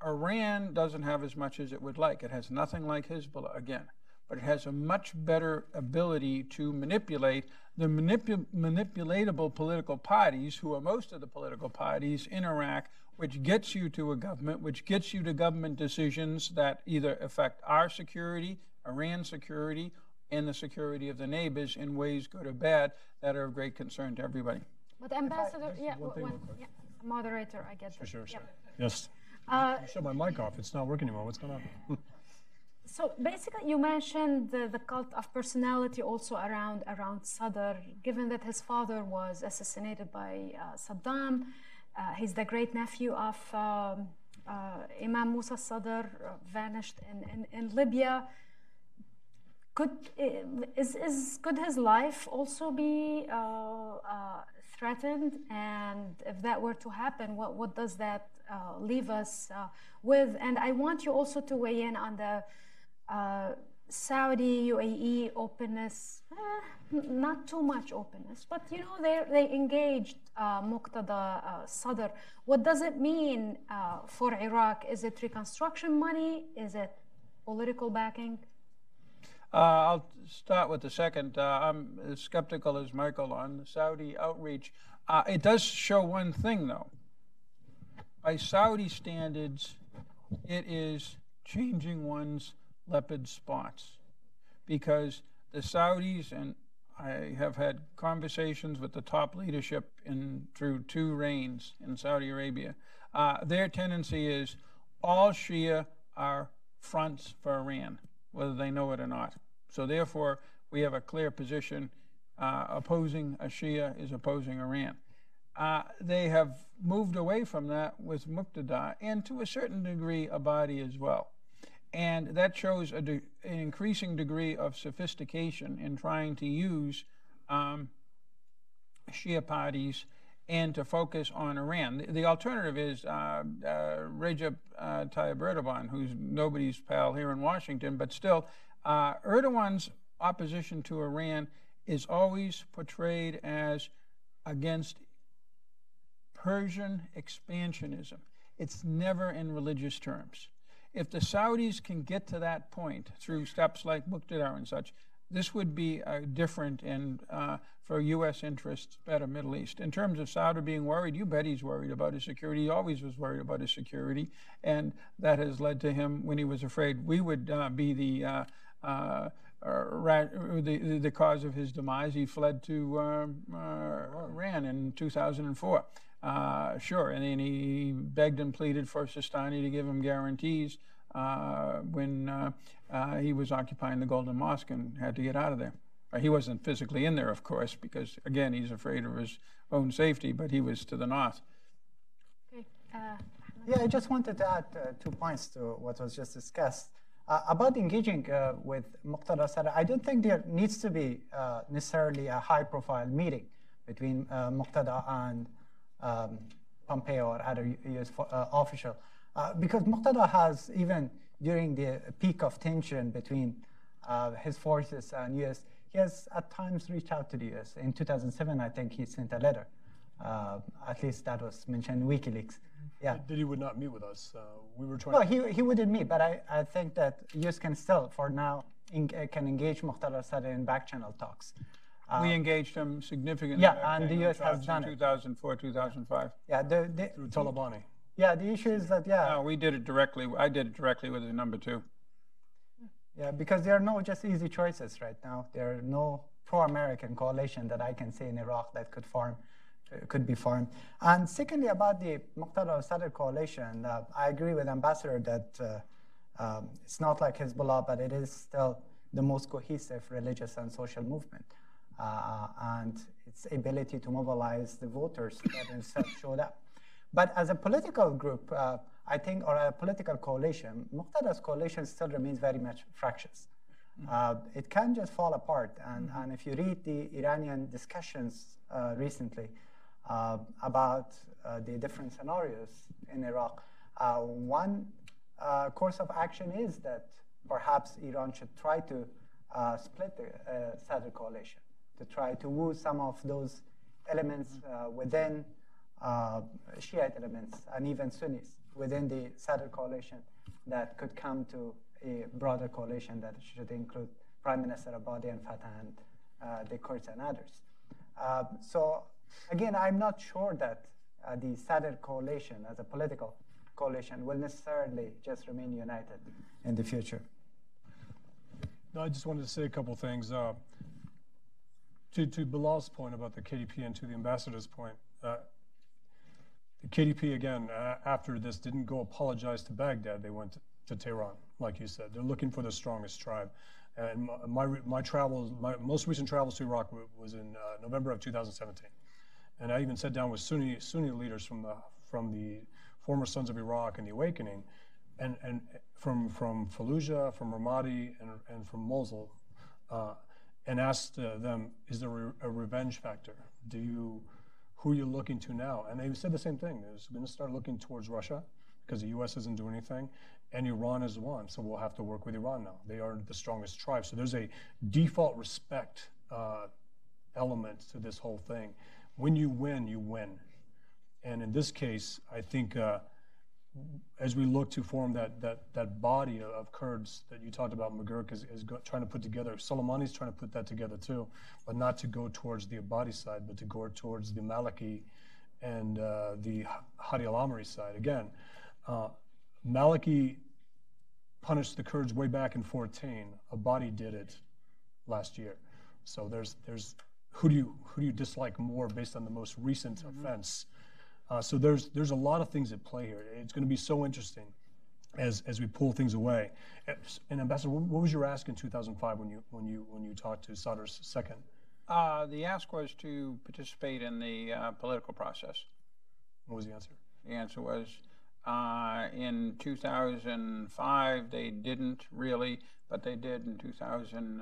Iran doesn't have as much as it would like. It has nothing like Hezbollah, again, but it has a much better ability to manipulate the manipu- manipulatable political parties, who are most of the political parties in Iraq, which gets you to a government, which gets you to government decisions that either affect our security, Iran's security, and the security of the neighbors in ways good or bad that are of great concern to everybody. But Ambassador, yeah, one, yeah, moderator, I get sure, sure, sure. Yes. Uh, shut my mic off. It's not working anymore. What's going on? so basically, you mentioned the, the, cult of personality also around around Sadr. Given that his father was assassinated by uh, Saddam, uh, he's the great nephew of um, uh, Imam Musa Sadr, uh, vanished in, in, in, Libya. Could, is, is, could his life also be threatened? And if that were to happen, what, what does that uh, leave us uh, with? And I want you also to weigh in on the uh, Saudi UAE openness, eh, not too much openness, but you know they they engaged uh, Muqtada uh, Sadr. What does it mean uh, for Iraq? Is it reconstruction money? Is it political backing? Uh, I'll start with the second. Uh, I'm as skeptical as Michael on the Saudi outreach. Uh, it does show one thing, though. By Saudi standards, it is changing one's leopard spots because the Saudis and I have had conversations with the top leadership in through two reigns in Saudi Arabia. Uh, their tendency is all Shia are fronts for Iran, whether they know it or not. So therefore, we have a clear position. Uh, opposing a Shia is opposing Iran. Uh, they have moved away from that with Muqtada and to a certain degree Abadi as well. And that shows de- an increasing degree of sophistication in trying to use um, Shia parties and to focus on Iran. The, the alternative is uh, uh, Recep uh, Tayyip Erdogan, who's nobody's pal here in Washington, but still, uh, Erdogan's opposition to Iran is always portrayed as against Persian expansionism. It's never in religious terms. If the Saudis can get to that point through steps like Muqtada and such, this would be uh, different and uh, for U.S. interests better Middle East. In terms of Saudi being worried, you bet he's worried about his security. He always was worried about his security, and that has led to him when he was afraid we would uh, be the, uh, uh, the, the cause of his demise. He fled to um, uh, Iran in 2004. Uh, sure, and then he begged and pleaded for Sistani to give him guarantees uh, when uh, uh, he was occupying the Golden Mosque and had to get out of there. Uh, he wasn't physically in there, of course, because again, he's afraid of his own safety, but he was to the north. Okay. yeah, I just wanted to add two points to what was just discussed. Uh, about engaging uh, with Muqtada Sadr, I don't think there needs to be uh, necessarily a high profile meeting between Muqtada and um, Pompeo or other US uh, official. Uh, because Muqtada has, even during the peak of tension between uh, his forces and US, he has at times reached out to the US. In 2007, I think he sent a letter. Uh, at least that was mentioned in WikiLeaks. Yeah. That he would not meet with us. Uh, we were trying. No, he, he wouldn't meet, but I, I think that US can still, for now, in, can engage Muqtada Sadr in back channel talks we uh, engaged him significantly. Yeah, and the U.S. has done in 2004, 2005. Yeah, the, the, through Talabani. Yeah, the issue is that yeah. No, we did it directly. I did it directly with the number two. Yeah, because there are no just easy choices right now. There are no pro-American coalition that I can see in Iraq that could form, uh, could be formed. And secondly, about the Muqtada al Sadr coalition, uh, I agree with Ambassador that uh, um, it's not like Hezbollah, but it is still the most cohesive religious and social movement uh, and its ability to mobilize the voters that itself showed up. But as a political group, uh, I think, or a political coalition, Muqtada's coalition still remains very much fractious. Mm-hmm. Uh, it can just fall apart. And, mm-hmm. and if you read the Iranian discussions uh, recently uh, about uh, the different scenarios in Iraq, uh, one course of action is that perhaps Iran should try to split the Sadr coalition to try to woo some of those elements uh, within uh, Shiite elements and even Sunnis within the Sadr coalition that could come to a broader coalition that should include Prime Minister Abadi and Fatah and uh, the Kurds and others. Uh, so again, I'm not sure that uh, the Sadr coalition as a political coalition will necessarily just remain united in the future. No, I just wanted to say a couple things. Uh, to, to Bilal's point about the KDP and to the ambassador's point, uh, the KDP, again, uh, after this, didn't go apologize to Baghdad. They went to, to, Tehran, like you said. They're looking for the strongest tribe. And my, my, my travels, my most recent travels to Iraq was in uh, November of 2017. And I even sat down with Sunni, Sunni leaders from the, from the former Sons of Iraq and the Awakening, and, and from, from Fallujah, from Ramadi, and, and from Mosul. Uh, and asked uh, them, is there a revenge factor? Do you, who you're you looking to now? And they said the same thing. They're going to start looking towards Russia because the U.S. isn't doing anything, and Iran is one. So we'll have to work with Iran now. They are the strongest tribe. So there's a default respect uh, element to this whole thing. When you win, you win. And in this case, I think uh, as we look to form that that that body of, Kurds that you talked about, McGurk is, is go, trying to put together. Soleimani's trying to put that together too, but not to go towards the Abadi side, but to go towards the Maliki and uh, the Hadi al-Amiri side. Again, uh, Maliki punished the Kurds way back in 14. Abadi did it last year. So there's there's who do you who do you dislike more based on the most recent Mm-hmm. offense? Uh, so there's there's a lot of things at play here. It's going to be so interesting as as we pull things away. And Ambassador, what was your ask in 2005 when you when you when you talked to Sadr's second? Uh, the ask was to participate in the uh, political process. What was the answer? The answer was uh, in 2005 they didn't really, but they did in 2000.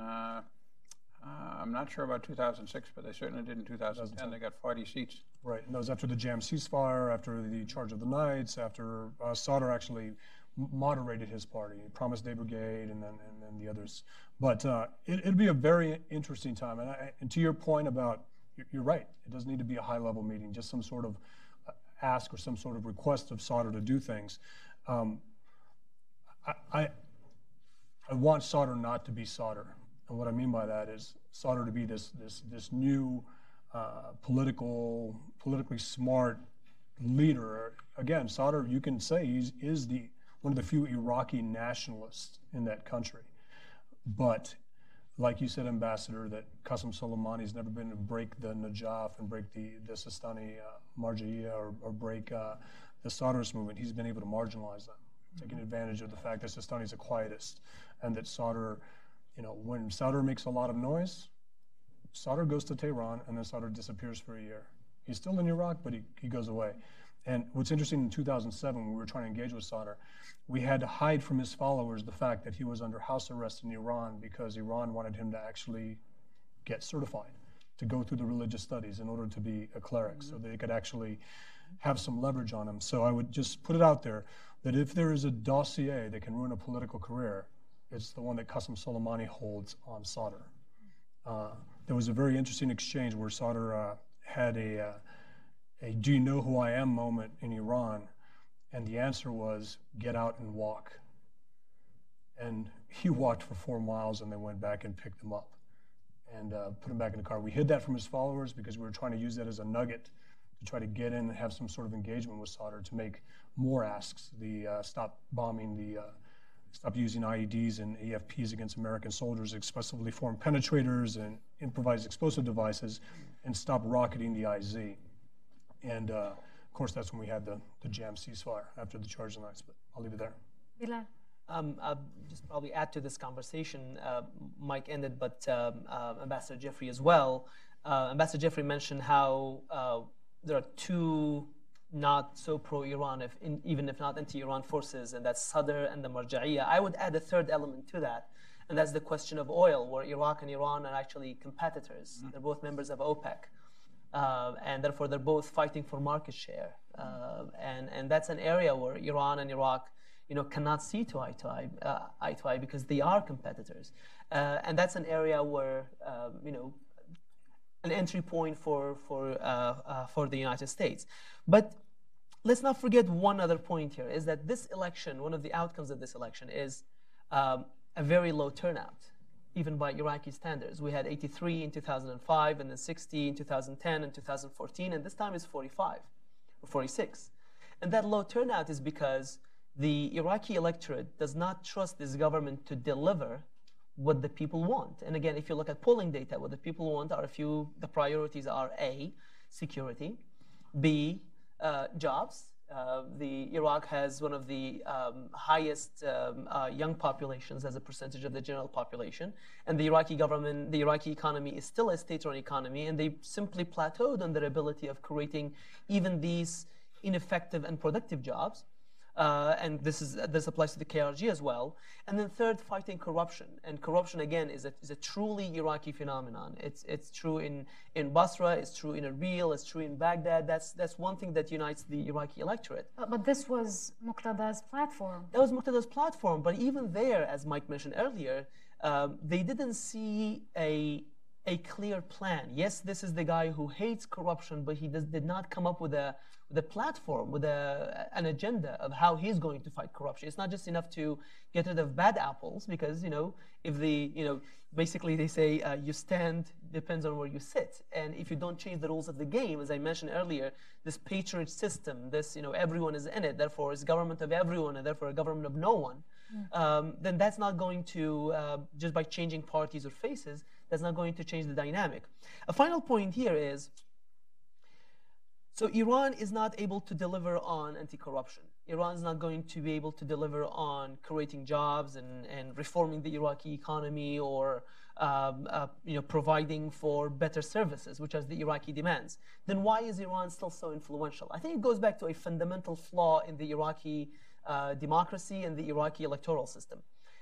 Uh, I'm not sure about 2006, but they certainly did in 2010. They got 40 seats. Right, and that was after the JAM ceasefire, after the Charge of the Knights, after uh, Sadr actually moderated his party, promised Day Brigade, and then and then the others. But uh, it, it'd be a very interesting time. And, I, and to your point about, you're, you're right, it doesn't need to be a high-level meeting, just some sort of uh, ask or some sort of request of Sadr to do things. Um, I, I I want Sadr not to be Sadr. And what I mean by that is Sadr to be this, this, this new uh, political, politically smart leader. Again, Sadr, you can say he's is the one of the few Iraqi nationalists in that country. But like you said, Ambassador, that Qasem Soleimani's never been to break the Najaf and break the, the Sistani uh, Marja'iyya or, or break uh, the Sadrist movement. He's been able to marginalize them, taking advantage of the fact that Sistani's a quietist and that Sadr, you know, when Sadr makes a lot of noise, Sadr goes to Tehran and then Sadr disappears for a year. He's still in Iraq, but he, he goes away. And what's interesting in 2007, when we were trying to engage with Sadr, we had to hide from his followers the fact that he was under house arrest in Iran because Iran wanted him to actually get certified to go through the religious studies in order to be a cleric so mm-hmm. they could actually have some leverage on him. So I would just put it out there that if there is a dossier that can ruin a political career, it's the one that Qasem Soleimani holds on Sadr. Uh, there was a very interesting exchange where Sadr uh, had a, uh, a do you know who I am moment in Iran, and the answer was get out and walk. And he walked for four miles and they went back and picked him up and uh, put him back in the car. We hid that from his followers because we were trying to use that as a nugget to try to get in and have some sort of engagement with Sadr to make more asks. The uh, stop bombing the uh, stop using IEDs and EFPs against American soldiers, explosively formed penetrators and improvised explosive devices, and stop rocketing the IZ. And uh, of course, that's when we had the, the JAM ceasefire after the charge of the Knights. But I'll leave it there. Bilal. Um, I'll just probably add to this conversation. Uh, Mike ended, but um, uh, Ambassador Jeffrey as well. Uh, Ambassador Jeffrey mentioned how uh, there are two not so pro-Iran, if in, even if not anti-Iran forces, and that's Sadr and the Marja'iyya. I would add a third element to that, and that's the question of oil, where Iraq and Iran are actually competitors. They're both members of OPEC. Uh, and therefore, they're both fighting for market share. Uh, and, and that's an area where Iran and Iraq you know, cannot see to eye to eye, uh, eye to eye because they are competitors. Uh, and that's an area where, um, you know, an entry point for, for, uh, uh, for the United States. But let's not forget one other point here is that this election, one of the outcomes of this election is um, a very low turnout, even by Iraqi standards. We had 83 in 2005, and then 60 in 2010 and 2014, and this time it's 45 or 46. And that low turnout is because the Iraqi electorate does not trust this government to deliver what the people want. And again, if you look at polling data, what the people want are a few, the priorities are A, security, B, uh, jobs. Uh, the Iraq has one of the um, highest um, uh, young populations as a percentage of the general population, and the Iraqi government, the Iraqi economy is still a state-run economy, and they simply plateaued on their ability of creating even these ineffective and productive jobs. Uh, and this is this applies to the KRG as well. And then third, fighting corruption. And corruption again is a, is a truly Iraqi phenomenon. It's it's true in in Basra, it's true in Erbil, it's true in Baghdad. That's that's one thing that unites the Iraqi electorate. But, but this was Muqtada's platform. That was Muqtada's platform, but even there, as Mike mentioned earlier, um, they didn't see a a clear plan. Yes, this is the guy who hates corruption, but he does, did not come up with a, with a platform, with a, an agenda of how he's going to fight corruption. It's not just enough to get rid of bad apples, because you know, if the you know, basically they say uh, you stand depends on where you sit, and if you don't change the rules of the game, as I mentioned earlier, this patronage system, this you know, everyone is in it, therefore it's government of everyone, and therefore a government of no one. Um, then that's not going to uh, just by changing parties or faces that's not going to change the dynamic. A final point here is so Iran is not able to deliver on anti-corruption. Iran is not going to be able to deliver on creating jobs and, and reforming the Iraqi economy or um, uh, you know, providing for better services, which is the Iraqi demands. Then why is Iran still so influential? I think it goes back to a fundamental flaw in the Iraqi uh, democracy and the Iraqi electoral system.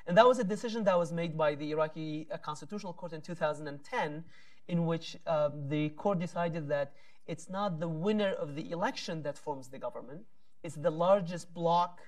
And that was a decision that was made by the Iraqi uh, Constitutional Court in 2010, in which uh, the court decided that it's not the winner of the election that forms the government, it's the largest bloc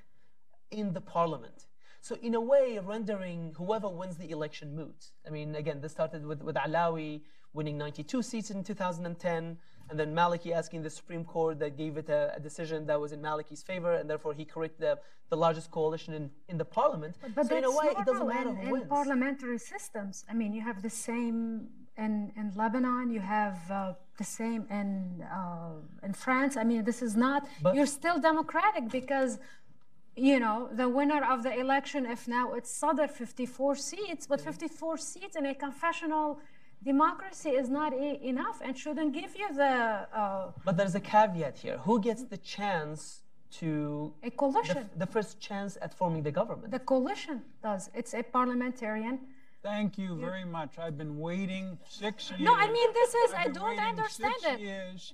in the parliament. So in a way, rendering whoever wins the election moot. I mean, again, this started with, with Allawi winning 92 seats in 2010, and then Maliki asking the Supreme Court that gave it a, a decision that was in Maliki's favor, and therefore he created the, the largest coalition in, in the parliament. But, but so in a way, it doesn't matter in, who in wins. parliamentary systems. I mean, you have the same in, in Lebanon, you have uh, the same in, uh, in France. I mean, this is not, But- you're still democratic because, you know, the winner of the election, if now it's Sadr, 54 seats, but 54 seats in a confessional democracy is not e- enough and shouldn't give you the uh, But there's a caveat here. Who gets the chance to a the, coalition. the first chance at forming the government? The coalition does. It's a parliamentarian. Thank you very much. I've been waiting six years. No, I mean, this is, I I've been don't waiting understand six it. years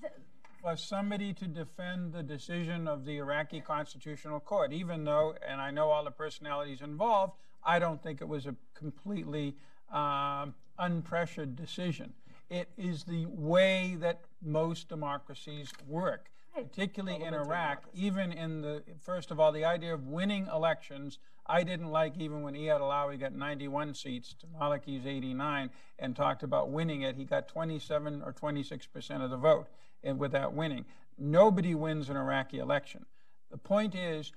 for somebody to defend the decision of the Iraqi Constitutional Court, even though, and I know all the personalities involved, I don't think it was a completely um, unpressured decision. It is the way that most democracies work, particularly in Iraq. Even in the first of all, the idea of winning elections, I didn't like even when Iyad Allawi got 91 seats to Maliki's 89 and talked about winning it. He got 27 or 26 percent of the vote, and without winning, nobody wins an Iraqi election. The point is,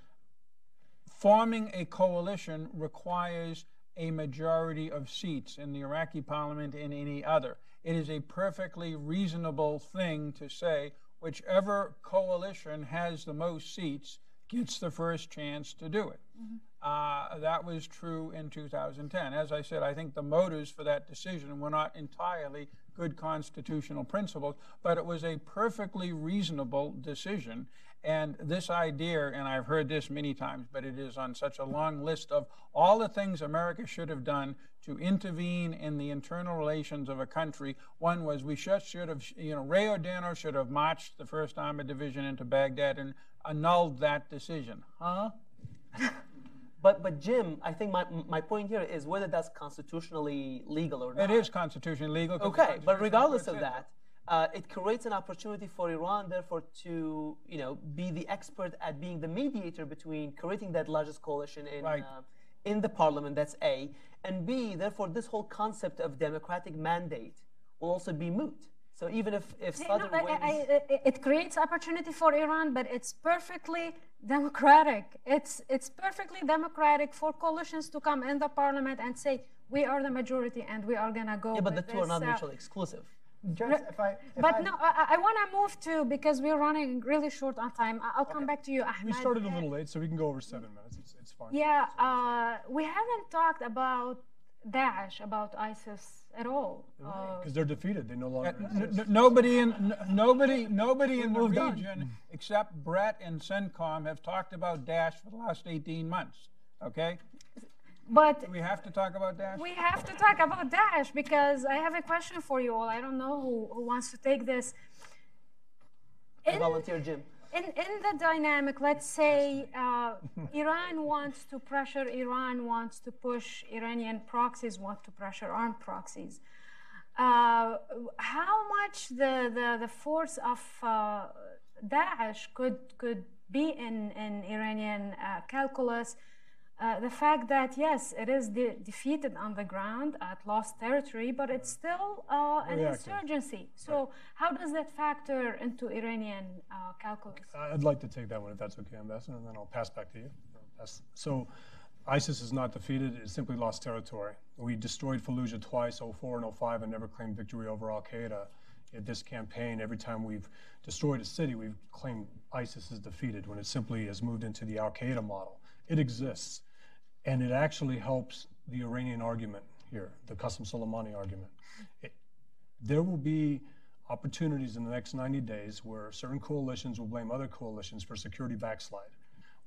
forming a coalition requires a majority of seats in the Iraqi parliament and any other. It is a perfectly reasonable thing to say whichever coalition has the most seats gets the first chance to do it. Uh, that was true in 2010. As I said, I think the motives for that decision were not entirely good constitutional principles, but it was a perfectly reasonable decision. And this idea, and I've heard this many times, but it is on such a long list of all the things America should have done to intervene in the internal relations of a country. One was we should, should have, you know, Ray Odierno should have marched the 1st Armored Division into Baghdad and annulled that decision. Huh? But but Jim, I think my my point here is whether that's constitutionally legal or not. It is constitutionally legal. Okay, but regardless of that, uh, it creates an opportunity for Iran, therefore, to you know be the expert at being the mediator between creating that largest coalition in Right. uh, in the parliament. That's A, and B. Therefore, this whole concept of democratic mandate will also be moot. So even if if You Sadr know, wins, I- I- it creates opportunity for Iran, but it's perfectly democratic. It's it's perfectly democratic for coalitions to come in the parliament and say we are the majority and we are gonna go. yeah, but the with two are not uh, mutually exclusive. Just if I, if But I, no, I, I want to move to because we're running really short on time. I- I'll come back to you, Ahmed. We started a Uh, little late, so we can go over seven minutes. It's, it's fine. Yeah, uh, we haven't talked about Daesh, about ISIS at all. Uh, Because they're defeated. They no longer N- exist. n- nobody in n- nobody nobody in the moved on. region except Brett and CENTCOM have talked about Daesh for the last 18 months. Okay, but do we have to talk about Daesh? we have to talk about Daesh because I have a question for you all. I don't know who, who wants to take this. I volunteer, Jim. in, in the dynamic, let's say uh, Iran wants to pressure, Iran wants to push, Iranian proxies want to pressure armed proxies. Uh, how much the, the, the force of uh, Daesh could, could be in, in Iranian uh, calculus uh, the fact that yes, it is de- defeated on the ground at lost territory, but it's still uh, an Very active. insurgency. So how does that factor into Iranian uh, calculus? I'd like to take that one if that's okay, Ambassador, and then I'll pass back to you. So ISIS is not defeated, it simply lost territory. We destroyed Fallujah twice, 04 and 05, and never claimed victory over Al Qaeda. In this campaign, every time we've destroyed a city, we've claimed ISIS is defeated when it simply has moved into the Al Qaeda model. It exists, and it actually helps the Iranian argument here, the Qasem Soleimani argument. It, there will be opportunities in the next 90 days where certain coalitions will blame other coalitions for security backslide,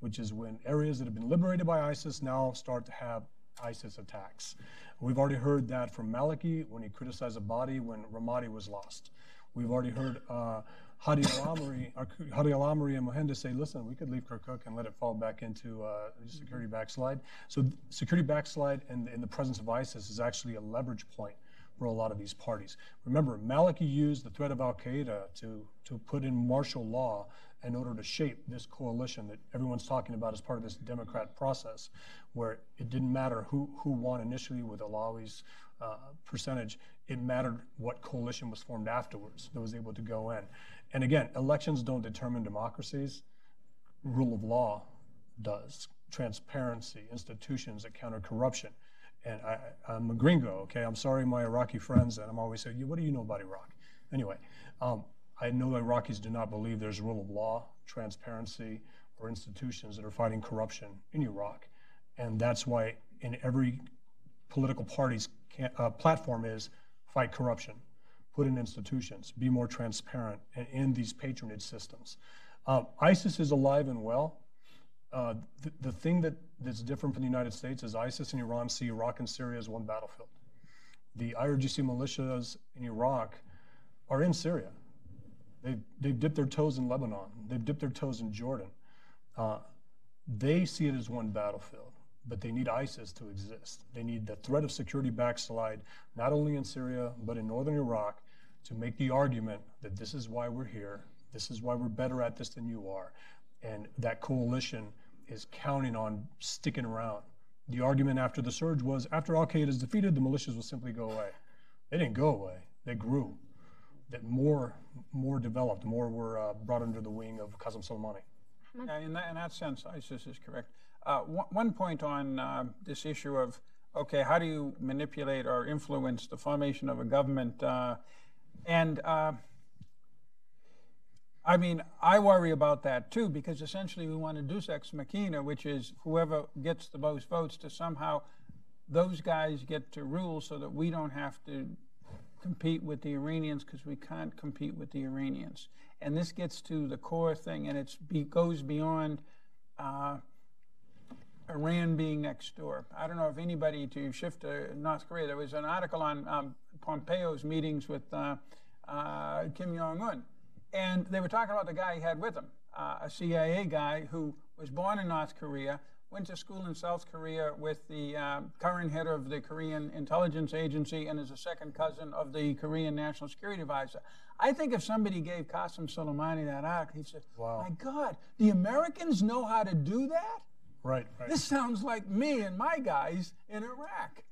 which is when areas that have been liberated by ISIS now start to have ISIS attacks. We've already heard that from Maliki when he criticized Abadi when Ramadi was lost. We've already heard uh, Hadi al-Amiri, Hadi al-Amiri and Mohinda say, listen, we could leave Kirkuk and let it fall back into uh, security backslide. So security backslide and in the presence of ISIS is actually a leverage point for a lot of these parties. Remember, Maliki used the threat of Al Qaeda to, to put in martial law in order to shape this coalition that everyone's talking about as part of this Democrat process, where it didn't matter who, who won initially with Allawi's uh, percentage, it mattered what coalition was formed afterwards that was able to go in. And again, elections don't determine democracies, rule of law does. Transparency, institutions that counter corruption. And I, I'm a gringo, okay? I'm sorry, my Iraqi friends, and I'm always saying, what do you know about Iraq? Anyway, um, I know Iraqis do not believe there's rule of law, transparency, or institutions that are fighting corruption in Iraq. And that's why in every political party's uh, platform is fight corruption, put in institutions, be more transparent, end these patronage systems. Uh, ISIS is alive and well. Uh, the, the thing that, that's different from the United States is ISIS and Iran see Iraq and Syria as one battlefield. The IRGC militias in Iraq are in Syria. They've, they've dipped their toes in Lebanon. They've dipped their toes in Jordan. Uh, they see it as one battlefield, but they need ISIS to exist. They need the threat of security backslide, not only in Syria, but in northern Iraq, to make the argument that this is why we're here, this is why we're better at this than you are. And that coalition is counting on sticking around. The argument after the surge was after Al Qaeda is defeated, the militias will simply go away. They didn't go away, they grew. That more, more developed, more were uh, brought under the wing of Qasem Soleimani. Yeah, in that, in that sense, ISIS is correct. Uh, one, one point on uh, this issue of, okay, how do you manipulate or influence the formation of a government? And uh, I mean, I worry about that too, because essentially we want to deus ex machina, which is whoever gets the most votes to somehow those guys get to rule so that we don't have to compete with the Iranians because we can't compete with the Iranians. And this gets to the core thing, and it goes beyond uh, Iran being next door. I don't know if anybody to shift to North Korea. There was an article on um, Pompeo's meetings with uh, uh, Kim Jong Un, and they were talking about the guy he had with him, uh, a CIA guy who was born in North Korea, went to school in South Korea with the um, current head of the Korean Intelligence Agency and is a second cousin of the Korean National Security Advisor. I think if somebody gave Qasem Soleimani that article, he'd say, Wow. My God, the Americans know how to do that? Right, right. This sounds like me and my guys in Iraq.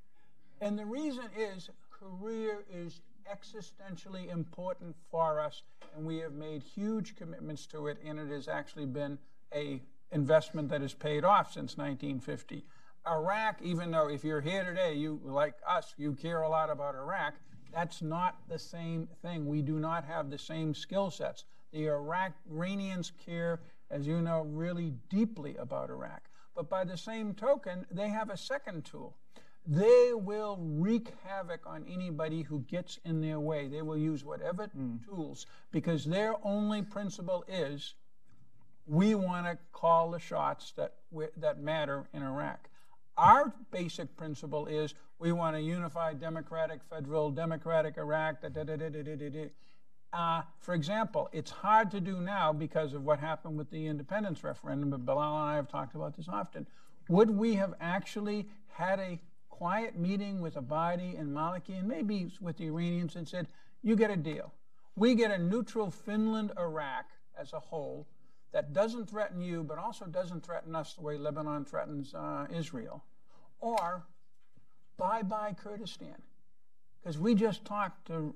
And the reason is Korea is existentially important for us, and we have made huge commitments to it, and it has actually been a investment that has paid off since 1950. Iraq, even though if you're here today, you like us, you care a lot about Iraq, that's not the same thing. We do not have the same skill sets. The Iraq Iranians care, as you know, really deeply about Iraq. But by the same token, they have a second tool. They will wreak havoc on anybody who gets in their way. They will use whatever hmm. tools because their only principle is we want to call the shots that, we, that matter in Iraq. Our basic principle is we want a unified democratic, federal, democratic Iraq. Da, da, da, Uh, for example, it's hard to do now because of what happened with the independence referendum, but Bilal and I have talked about this often. Would we have actually had a quiet meeting with Abadi and Maliki and maybe with the Iranians and said, you get a deal. We get a neutral Finland, Iraq as a whole. that doesn't threaten you, but also doesn't threaten us the way Lebanon threatens uh, Israel. Or bye bye Kurdistan. Because we just talked to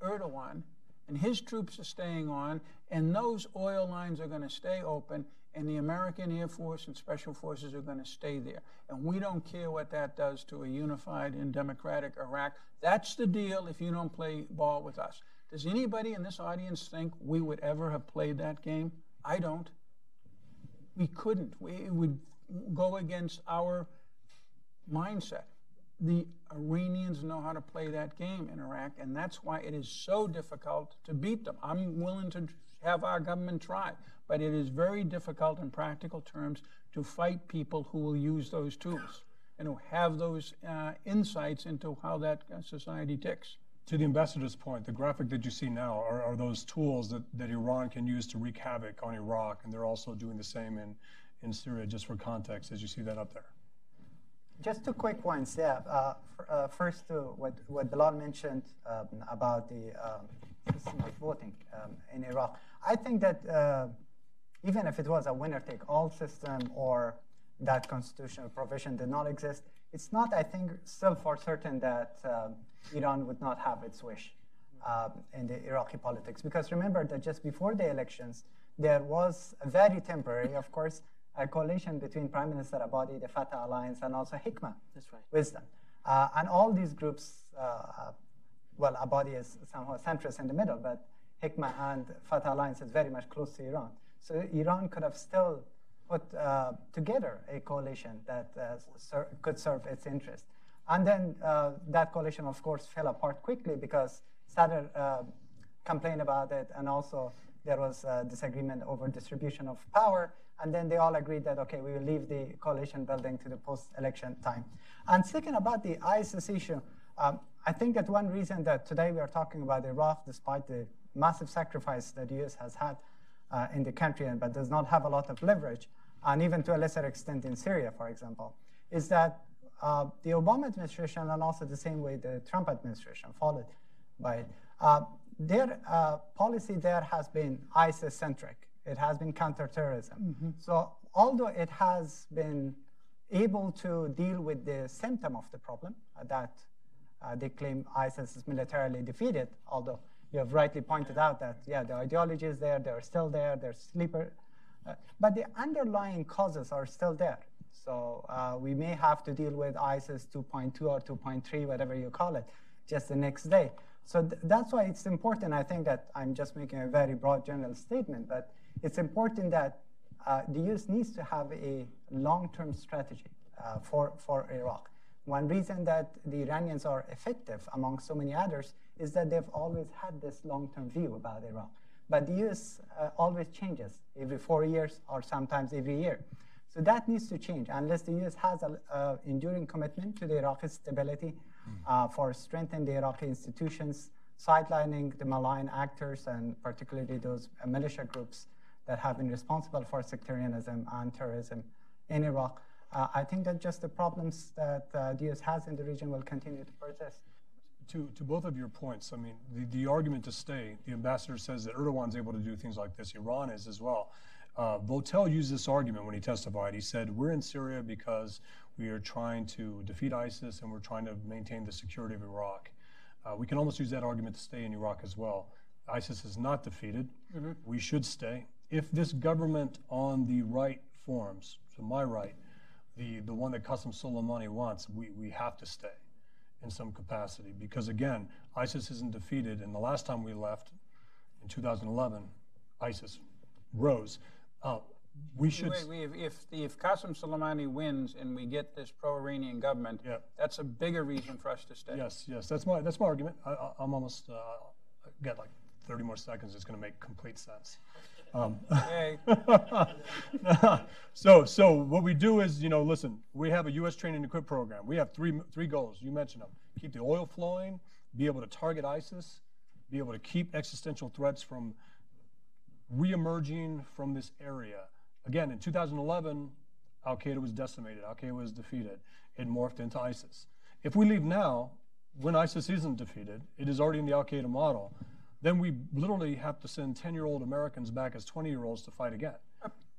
Erdogan, and his troops are staying on, and those oil lines are going to stay open, and the American Air Force and Special Forces are going to stay there. And we don't care what that does to a unified and democratic Iraq. That's the deal if you don't play ball with us. Does anybody in this audience think we would ever have played that game? I don't. We couldn't. We, it would go against our mindset. The Iranians know how to play that game in Iraq, and that's why it is so difficult to beat them. I'm willing to have our government try, but it is very difficult in practical terms to fight people who will use those tools and who have those uh, insights into how that uh, society ticks. To the ambassador's point, the graphic that you see now are, are those tools that, that Iran can use to wreak havoc on Iraq, and they're also doing the same in, in Syria, just for context, as you see that up there. Just two quick ones. Yeah. Uh, uh, first, to what, what Bilal mentioned um, about the um, system of voting um, in Iraq. I think that uh, even if it was a winner take all system or that constitutional provision did not exist, it's not, I think, still for certain that um, Iran would not have its wish um, in the Iraqi politics. Because remember that just before the elections, there was a very temporary, of course, a coalition between Prime Minister Abadi, the Fatah Alliance, and also Hikma, That's right. Wisdom. Uh, and all these groups, uh, well, Abadi is somehow centrist in the middle, but Hikma and Fatah Alliance is very much close to Iran. So Iran could have still put uh, together a coalition that uh, ser- could serve its interest. And then uh, that coalition, of course, fell apart quickly because Sadr uh, complained about it, and also there was disagreement over distribution of power. And then they all agreed that, okay, we will leave the coalition building to the post election time. And second, about the ISIS issue, um, I think that one reason that today we are talking about Iraq, despite the massive sacrifice that the US has had uh, in the country, but does not have a lot of leverage, and even to a lesser extent in Syria, for example, is that uh, the Obama administration and also the same way the Trump administration followed by it, uh, their uh, policy there has been ISIS centric. It has been counterterrorism. Mm-hmm. So although it has been able to deal with the symptom of the problem uh, that uh, they claim ISIS is militarily defeated, although you have rightly pointed out that, yeah, the ideology is there, they're still there, they're sleeper, uh, but the underlying causes are still there. So uh, we may have to deal with ISIS 2.2 or 2.3, whatever you call it, just the next day. So th- that's why it's important. I think that I'm just making a very broad general statement, but it's important that uh, the US needs to have a long-term strategy uh, for, for Iraq. One reason that the Iranians are effective among so many others is that they've always had this long-term view about Iraq. But the US uh, always changes every four years or sometimes every year. So that needs to change unless the US has an enduring commitment to the Iraqi stability mm. for strengthening the Iraqi institutions, sidelining the malign actors and particularly those militia groups that have been responsible for sectarianism and terrorism in Iraq. Uh, I think that just the problems that uh, the US has in the region will continue to persist. To, to both of your points, I mean, the, the argument to stay, the ambassador says that Erdogan's able to do things like this. Iran is as well. Uh, Votel used this argument when he testified. He said, We're in Syria because we are trying to defeat ISIS and we're trying to maintain the security of Iraq. Uh, we can almost use that argument to stay in Iraq as well. ISIS is not defeated. Mm-hmm. We should stay if this government on the right forms, so my right, the, the one that Qasem Soleimani wants, we, we have to stay in some capacity. Because again, ISIS isn't defeated. And the last time we left, in 2011, ISIS rose. Uh, we should. Wait, wait, if, if Qasem Soleimani wins and we get this pro-Iranian government, yeah. that's a bigger reason for us to stay. Yes, yes, that's my that's my argument. I, am almost uh, got like 30 more seconds. It's going to make complete sense. Um, hey. so, so what we do is, you know, listen, we have a U.S. training and equip program. We have three three goals. You mentioned them: keep the oil flowing, be able to target ISIS, be able to keep existential threats from reemerging from this area. Again, in 2011, Al Qaeda was decimated. Al Qaeda was defeated. It morphed into ISIS. If we leave now, when ISIS isn't defeated, it is already in the Al Qaeda model then we literally have to send 10 year old Americans back as 20 year olds to fight again.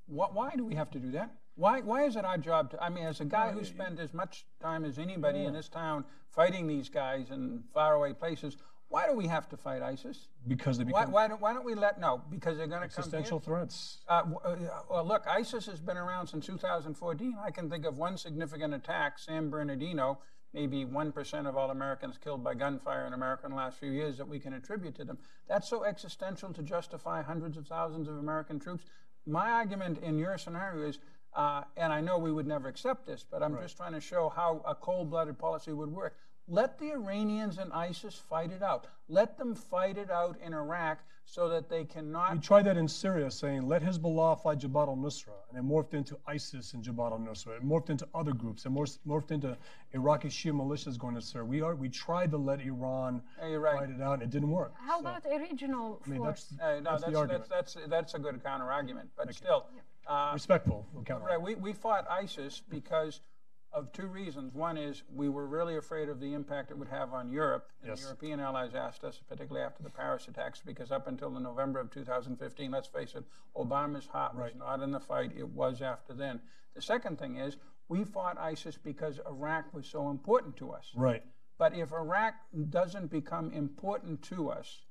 Why, why do we have to do that? Why, why is it our job to, I mean, as a guy who spent as much time as anybody in this town fighting these guys in faraway places, why do we have to fight ISIS? Because they Why, become why, don't, why don't we let, no, because they're going to come existential threats. Uh, uh, well, look, ISIS has been around since 2014. I can think of one significant attack, San Bernardino, maybe 1% of all Americans killed by gunfire in America in the last few years that we can attribute to them. That's so existential to justify hundreds of thousands of American troops. My argument in your scenario is, uh, and I know we would never accept this, but I'm just trying to show how a cold blooded policy would work. Let the Iranians and ISIS fight it out. Let them fight it out in Iraq so that they cannot We tried that in Syria, saying let Hezbollah fight Jabhat al-Nusra, and it morphed into ISIS and Jabhat al-Nusra. It morphed into other groups. It morphed, morphed into Iraqi Shia militias going to Syria. We are we tried to let Iran Yeah, right. fight it out, and it didn't work. How So, about a regional I mean, force? that's, Hey, no, that's that's, the argument. that's, that's, that's a good counter argument, but still. Uh, Respectful. we'll counter. right, we, we fought ISIS because of two reasons. One is we were really afraid of the impact it would have on Europe. And Yes. European allies asked us, particularly after the Paris attacks, because up until the November of 2015, let's face it, Obama's heart was not in the fight. It was after then. The second thing is we fought ISIS because Iraq was so important to us. Right. But if Iraq doesn't become important to us,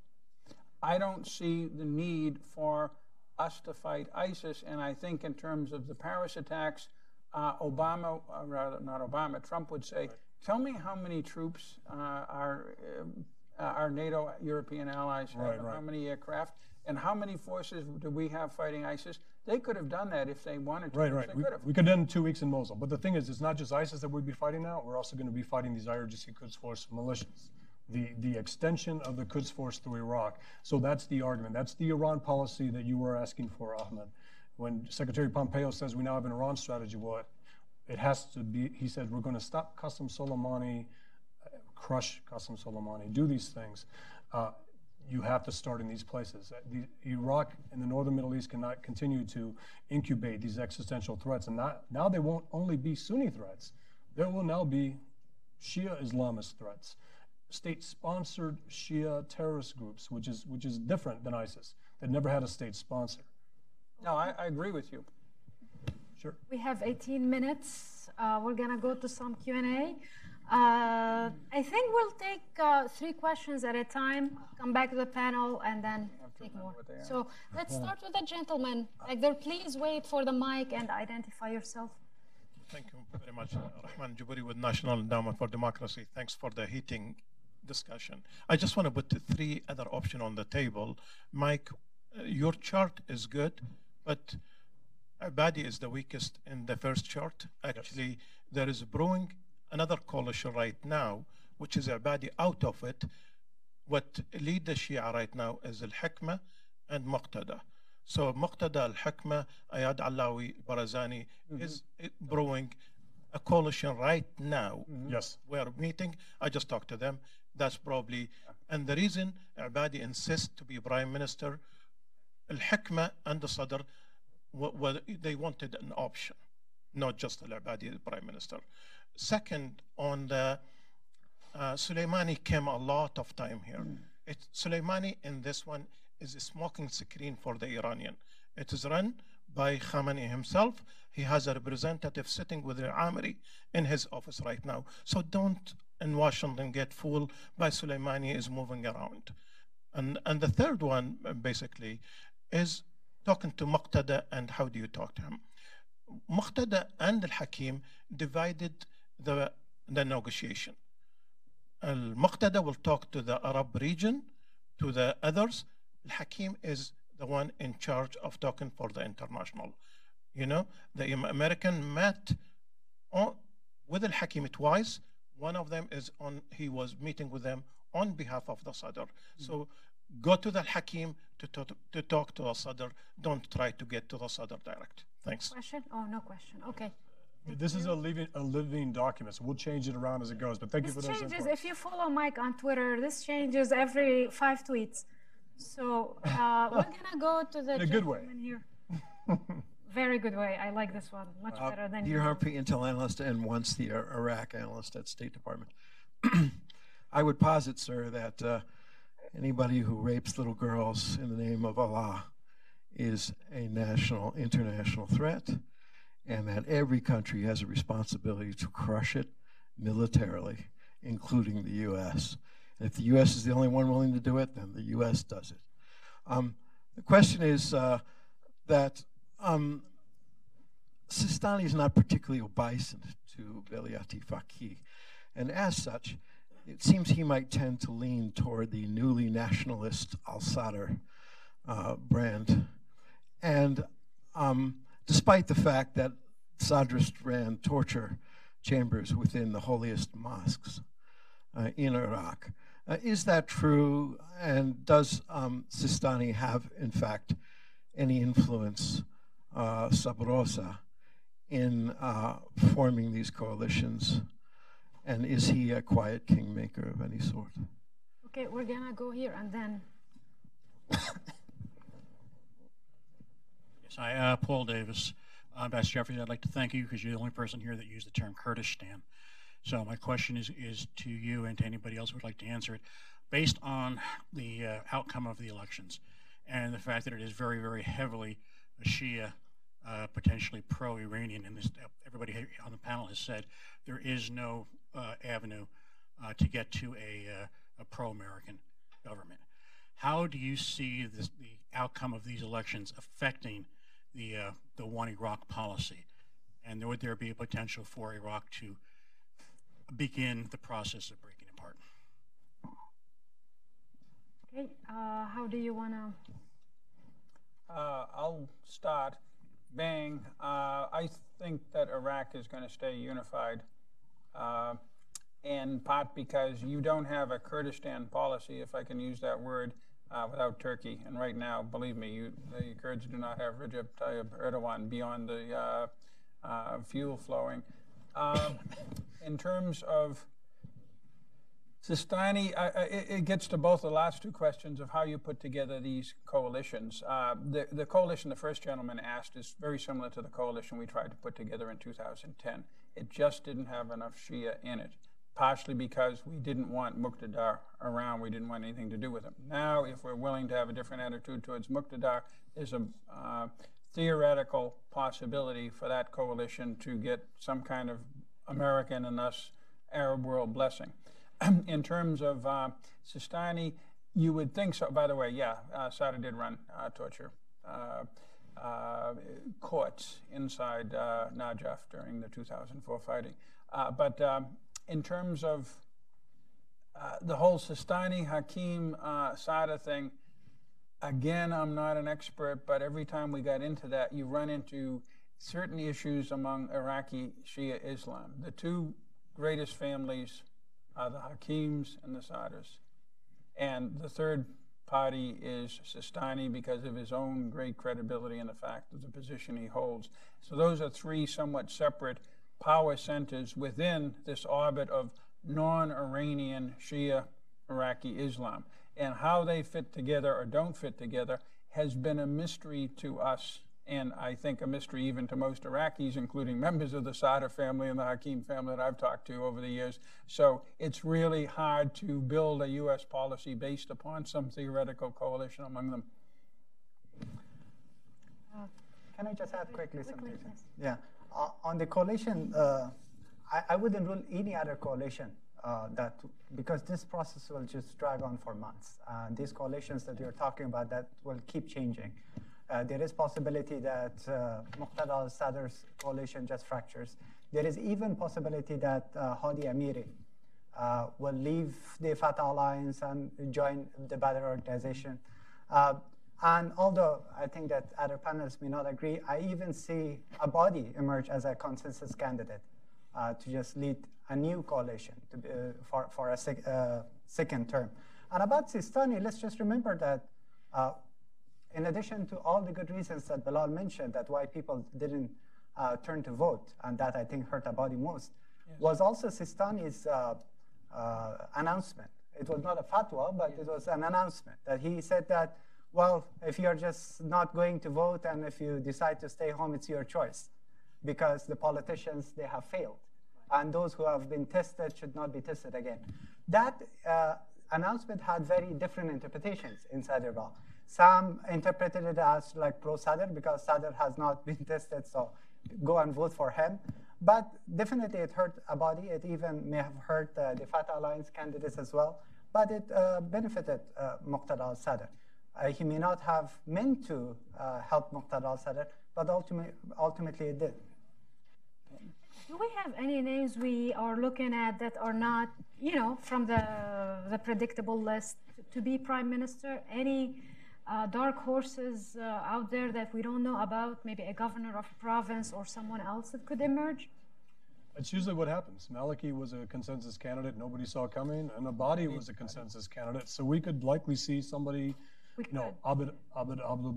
I don't see the need for us to fight ISIS. And I think, in terms of the Paris attacks, uh, Obama, uh, rather not Obama, Trump would say, "Tell me how many troops uh, our um, uh, our NATO European allies have, Right, right. how many aircraft, and how many forces do we have fighting ISIS?" They could have done that if they wanted to. Right, right. They We, could have. we end two weeks in Mosul. But the thing is, it's not just ISIS that we'd be fighting now. We're also going to be fighting these IRGC Quds Force militias, the, the extension of the Quds Force through Iraq. So that's the argument. That's the Iran policy that you were asking for, Ahmed. When Secretary Pompeo says we now have an Iran strategy, well, it has to be, he said, we're going to stop Qasem Soleimani, crush Qasem Soleimani, do these things. Uh, you have to start in these places. Uh, The, Iraq and the northern Middle East cannot continue to incubate these existential threats. And not, now they won't only be Sunni threats, there will now be Shia Islamist threats, state sponsored Shia terrorist groups, which is, which is different than ISIS, that never had a state sponsor. No, I, I agree with you. Sure. We have 18 minutes. Uh, we're gonna go to some Q&A. Uh, I think we'll take uh, three questions at a time, come back to the panel, and then take more. what they are. So let's start with the gentleman. Like there, please wait for the mic and identify yourself. Thank you very much. Uh, Rahman Juburi with National Endowment for Democracy. Thanks for the heating discussion. I just want to put three other options on the table. Mike, uh, your chart is good, but Abadi is the weakest in the first chart. Actually, there is brewing another coalition right now, which is Abadi out of it. What lead the Shia right now is Al Hikmah and Muqtada. So Muqtada Al Hikmah, Iyad Allawi, Barzani is uh, brewing a coalition right now. Yes. We are meeting. I just talked to them. That's probably, and the reason Abadi insists to be prime minister, Al Hikmah and the Sadr, they wanted an option, not just Al Abadi the prime minister. Second, on the uh, Soleimani came a lot of time here. It, Soleimani in this one is a smoking screen for the Iranian. It is run by Khamenei himself. He has a representative sitting with the Amiri in his office right now. So don't in Washington get fooled by Soleimani is moving around. And, and the third one, uh, basically, is talking to Muqtada and how do you talk to him? Muqtada and Al Hakim divided the, the negotiation. Al Muqtada will talk to the Arab region, to the others. Al Hakim is the one in charge of talking for the international. You know, the American met on, with Al Hakim twice. One of them is on, he was meeting with them on behalf of the Sadr. Mm-hmm. So go to the Hakim to, to, to talk to the Sadr. Don't try to get to the Sadr direct. Thanks. Question? Oh, no question. Okay. This is a living, a living document, so we'll change it around as it goes. But thank you for This those changes. inputs. If you follow Mike on Twitter, this changes every five tweets. So uh, we're gonna go to the In a good way. gentleman here. Very good way. I like this one much Uh, better than Dear your- Harper, Intel analyst, and once the Iraq analyst at State Department. I would posit, sir, that uh, anybody who rapes little girls in the name of Allah is a national, international threat, and that every country has a responsibility to crush it militarily, including the U.S. And if the U.S. is the only one willing to do it, then the U.S. does it. Um, the question is uh, that um, Sistani is not particularly obeisant to Veliati Faki, and as such, it seems he might tend to lean toward the newly nationalist Al Sadr uh, brand. And um, despite the fact that Sadrists ran torture chambers within the holiest mosques uh, in Iraq, uh, is that true? And does um, Sistani have, in fact, any influence, uh, Sabrosa, in uh, forming these coalitions? And is he a quiet kingmaker of any sort? Okay, we're gonna go here and then. Yes, hi, uh, Paul Davis. Uh, Ambassador Jeffries, I'd like to thank you because you're the only person here that used the term Kurdistan. So my question is, is to you and to anybody else who would like to answer it. Based on the uh, outcome of the elections and the fact that it is very, very heavily a Shia, uh, potentially pro-Iranian, and this, everybody on the panel has said there is no uh, avenue uh, to get to a, uh, a pro-American government. How do you see this, the outcome of these elections affecting the, uh, the one Iraq policy? And would there be a potential for Iraq to begin the process of breaking apart? Okay, uh, how do you wanna? Uh, I'll start. Bang. Uh, I think that Iraq is going to stay unified, uh, in part because you don't have a Kurdistan policy, if I can use that word, uh, without Turkey. And right now, believe me, you, the Kurds do not have Recep Tayyip Erdogan beyond the uh, uh, fuel flowing. Um, in terms of Sistani, it it gets to both the last two questions of how you put together these coalitions. Uh, the, the coalition the first gentleman asked is very similar to the coalition we tried to put together in 2010. It just didn't have enough Shia in it, partially because we didn't want Muqtadar around. We didn't want anything to do with him. Now, if we're willing to have a different attitude towards Muqtadar, there's a uh, theoretical possibility for that coalition to get some kind of American and thus Arab world blessing. in terms of uh, Sistani, you would think so. By the way, yeah, uh, Sadr did run uh, torture uh, courts inside uh, Najaf during the 2004 fighting. Uh, but um, in terms of uh, the whole Sistani Hakim uh, Sadr thing, again, I'm not an expert, but every time we got into that, you run into certain issues among Iraqi Shia Islam. The two greatest families are the Hakims and the Sadrs. And the third party is Sistani because of his own great credibility and the fact of the position he holds. So those are three somewhat separate power centers within this orbit of non Iranian Shia Iraqi Islam. And how they fit together or don't fit together has been a mystery to us and I think a mystery even to most Iraqis, including members of the Sadr family and the Hakim family that I've talked to over the years. So it's really hard to build a U.S. policy based upon some theoretical coalition among them. Can I just add quickly quickly, something? yes. Yeah. Uh, on the coalition, uh, I, I wouldn't rule any other coalition uh, that because this process will just drag on for months. Uh, these coalitions that you're talking about that will keep changing. Uh, there is possibility that uh, Muqtada al-Sadr's coalition just fractures. There is even possibility that uh, Hadi Amiri uh, will leave the Fatah alliance and join the Badr organization. Uh, and although I think that other panelists may not agree, I even see Abadi emerge as a consensus candidate uh, to just lead a new coalition be, for, for a sec, second term. And about Sistani, let's just remember that in addition to all the good reasons that Bilal mentioned, that why people didn't uh, turn to vote, and that I think hurt Abadi most, was also Sistani's uh, uh, announcement. It was not a fatwa, but it was an announcement that he said that, well, if you're just not going to vote and if you decide to stay home, it's your choice, because the politicians they have failed, and those who have been tested should not be tested again. That uh, announcement had very different interpretations inside Iraq. Some interpreted it as like pro Sadr because Sadr has not been tested, so go and vote for him. But definitely it hurt Abadi. It even may have hurt uh, the Fatah Alliance candidates as well. But it uh, benefited uh, Muqtada al-Sadr. Uh, he may not have meant to uh, help Muqtada al-Sadr, but ultimately, ultimately it did. Do we have any names we are looking at that are not, you know, from the the predictable list to be prime minister? Any uh, dark horses uh, out there that we don't know about? Maybe a governor of a province or someone else that could emerge? That's usually what happens. Maliki was a consensus candidate nobody saw coming, and Abadi was a consensus candidate. So we could likely see somebody, We you know. Abd Abd Abdul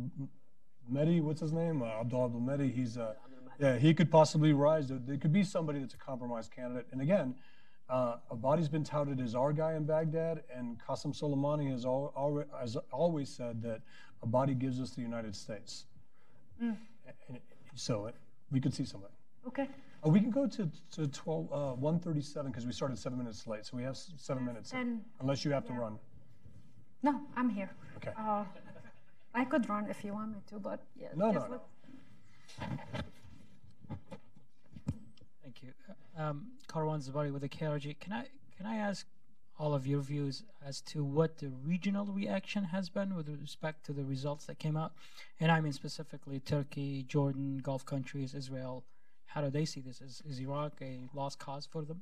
Mehdi, what's his name? Uh, Abdul Abdul Mehdi. He's uh, yeah, he could possibly rise. There, there could be somebody that's a compromised candidate. And again, uh, Abadi's been touted as our guy in Baghdad, and Qasem Soleimani has, al- al- has always said that Abadi gives us the United States. Mm. And so uh, we could see something. Okay. Uh, we can go to, to 12, uh, 137 because we started seven minutes late, so we have s- seven minutes. Unless you have to run. No, I'm here. Okay. Uh, I could run if you want me to, but yeah. No, no, let- Thank you. Um, Karwan Zebari with the KRG. Can I can I ask all of your views as to what the regional reaction has been with respect to the results that came out? And I mean specifically Turkey, Jordan, Gulf countries, Israel. How do they see this? Is, is Iraq a lost cause for them?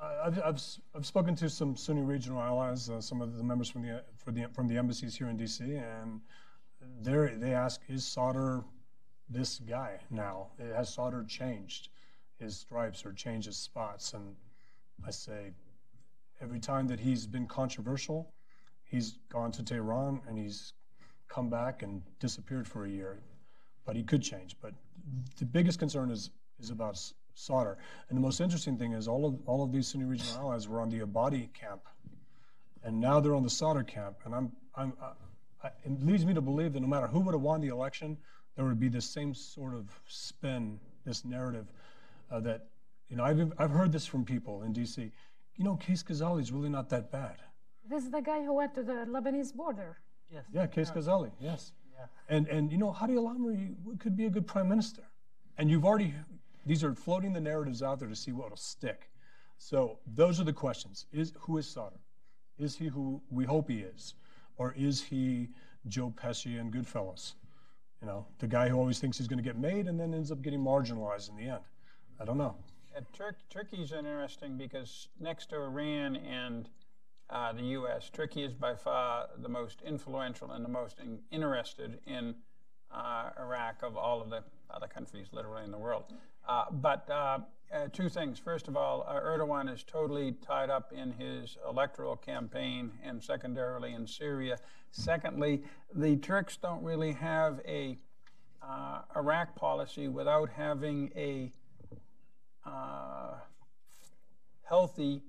I've, I've, I've spoken to some Sunni regional allies, uh, some of the members from the, the, from the embassies here in DC, and they they ask, is Sadr this guy now? Has Sadr changed his stripes or changed his spots? And I say, every time that he's been controversial, he's gone to Tehran and he's come back and disappeared for a year. But he could change. But the biggest concern is is about S- Sadr. And the most interesting thing is all of all of these Sunni regional allies were on the Abadi camp, and now they're on the Sadr camp. And I'm I'm uh, I, it leads me to believe that no matter who would have won the election, there would be this same sort of spin, this narrative uh, that you know I've I've heard this from people in D.C. You know, Qais Khazali is really not that bad. This is the guy who went to the Lebanese border. Yes. Yeah, Qais Khazali, yes. Yeah. And and you know, Hadi al-Amiri could be a good prime minister. And you've already these are floating the narratives out there to see what will stick. So those are the questions. Is who is Sadr? Is he who we hope he is? Or is he Joe Pesci and Goodfellas? You know, the guy who always thinks he's going to get made and then ends up getting marginalized in the end. I don't know. Uh, Tur- Turkey's interesting because next to Iran and uh, the U.S., Turkey is by far the most influential and the most in- interested in uh, Iraq of all of the other countries, literally in the world. Uh, but uh, uh, two things. First of all, Erdogan is totally tied up in his electoral campaign and secondarily in Syria. Secondly, the Turks don't really have a Iraq policy without having a uh, healthy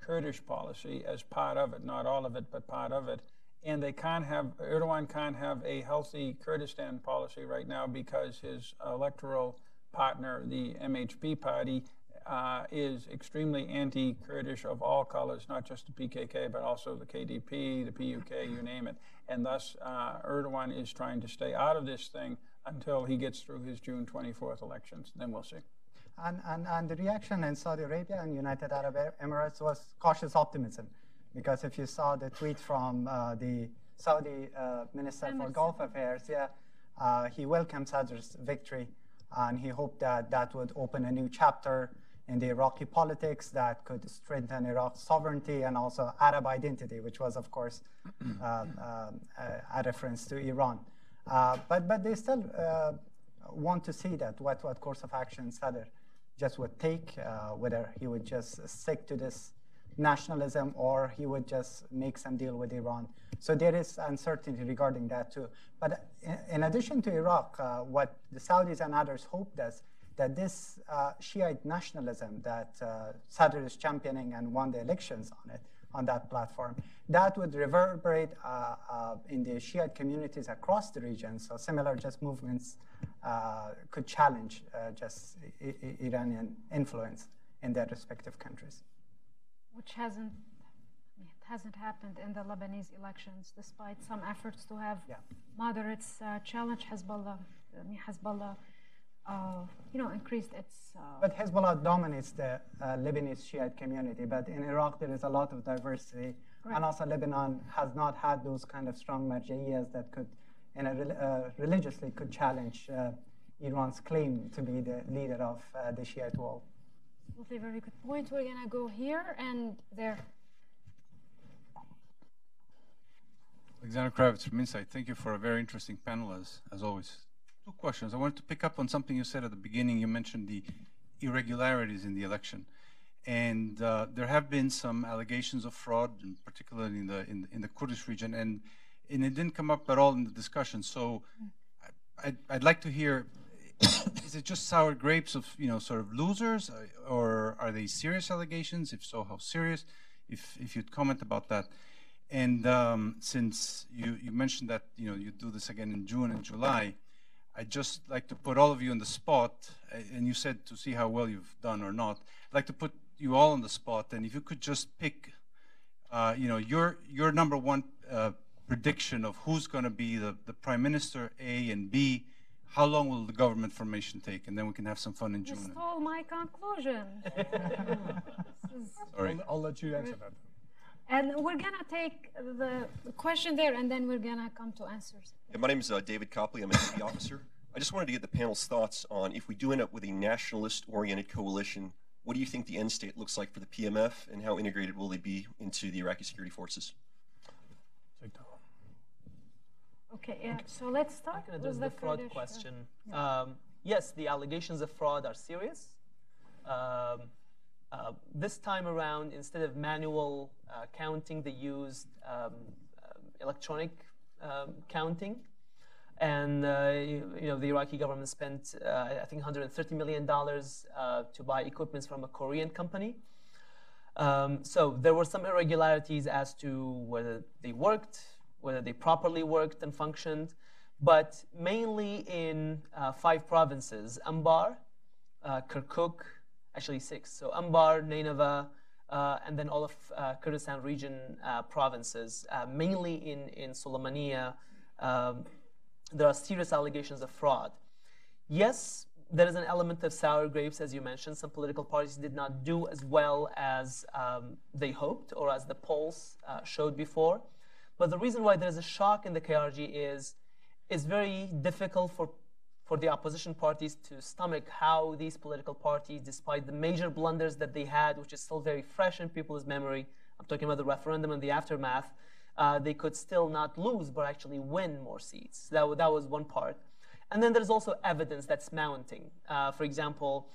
Kurdish policy as part of it, not all of it, but part of it. And they can't have, Erdogan can't have a healthy Kurdistan policy right now because his electoral partner, the MHP party, uh, is extremely anti Kurdish of all colors, not just the PKK, but also the KDP, the PUK, you name it. And thus, uh, Erdogan is trying to stay out of this thing until he gets through his June 24th elections. Then we'll see. And, and, and the reaction in Saudi Arabia and United Arab Emirates was cautious optimism. Because if you saw the tweet from uh, the Saudi uh, Minister for Gulf Affairs, yeah, uh, he welcomed Sadr's victory and he hoped that that would open a new chapter in the Iraqi politics that could strengthen Iraq's sovereignty and also Arab identity, which was, of course, uh, um, uh, a reference to Iran. Uh, but, but they still uh, want to see that what, what course of action Sadr just would take, uh, whether he would just stick to this nationalism or he would just make some deal with Iran. So there is uncertainty regarding that too. But in, addition to Iraq, uh, what the Saudis and others hoped is that this uh, Shiite nationalism that uh, Sadr is championing and won the elections on it, on that platform, that would reverberate uh, uh, in the Shiite communities across the region. So similar just movements uh, could challenge uh, just I- I- Iranian influence in their respective countries. which hasn't hasn't happened in the Lebanese elections, despite some efforts to have Yeah. moderates uh, challenge Hezbollah. Hezbollah, you know, increased its. Uh, But Hezbollah dominates the uh, Lebanese Shiite community. But in Iraq, there is a lot of diversity. Right. And also, Lebanon has not had those kind of strong marja'iyas that could, in a rel- uh, religiously, could challenge uh, Iran's claim to be the leader of uh, the Shiite world. Absolutely, very good point. We're gonna go here and there. Alexander Kravitz from Insight. Thank you for a very interesting panel, as, as always. Two questions. I wanted to pick up on something you said at the beginning. You mentioned the irregularities in the election. And uh, there have been some allegations of fraud, particularly in the, in, in the Kurdish region, and, and it didn't come up at all in the discussion. So I'd, I'd like to hear, is it just sour grapes of, you know, sort of losers, uh, or are they serious allegations? If so, how serious? If, if you'd comment about that. And um, since you, you mentioned that you know you do this again in June and July, I'd just like to put all of you on the spot. And you said to see how well you've done or not. I'd like to put you all on the spot, and if you could just pick, uh, you know, your your number one uh, prediction of who's going to be the, the prime minister A and B. How long will the government formation take, and then we can have some fun in You June. stole my conclusion. This Sorry. I'll, I'll let you answer that. And we're gonna take the the question there, and then we're gonna come to answers. Yeah, my name is uh, David Copley. I'm a city officer. I just wanted to get the panel's thoughts on if we do end up with a nationalist-oriented coalition, what do you think the end state looks like for the PMF, and how integrated will they be into the Iraqi security forces? Take that one. Okay, yeah. So let's start I can with address the the fraud Kurdish, uh, question. Um, yes, the allegations of fraud are serious. Um, uh, this time around, instead of manual uh, counting, they used um, um, electronic um, counting. And uh, you, you know the Iraqi government spent, uh, I think, 130 million dollars uh, to buy equipment from a Korean company. Um, so there were some irregularities as to whether they worked, whether they properly worked and functioned, but mainly in uh, five provinces: Anbar, uh, Kirkuk, actually six. So Anbar, Nineveh, uh, and then all of uh, Kurdistan region uh, provinces, uh, mainly in in Sulaymaniyah. Um, there are serious allegations of fraud. Yes, there is an element of sour grapes, as you mentioned. Some political parties did not do as well as um, they hoped or as the polls uh, showed before. But the reason why there is a shock in the KRG is it's very difficult for, for the opposition parties to stomach how these political parties, despite the major blunders that they had, which is still very fresh in people's memory, I'm talking about the referendum and the aftermath, uh, they could still not lose but actually win more seats. That, that was one part. And then there's also evidence that's mounting. Uh, for example,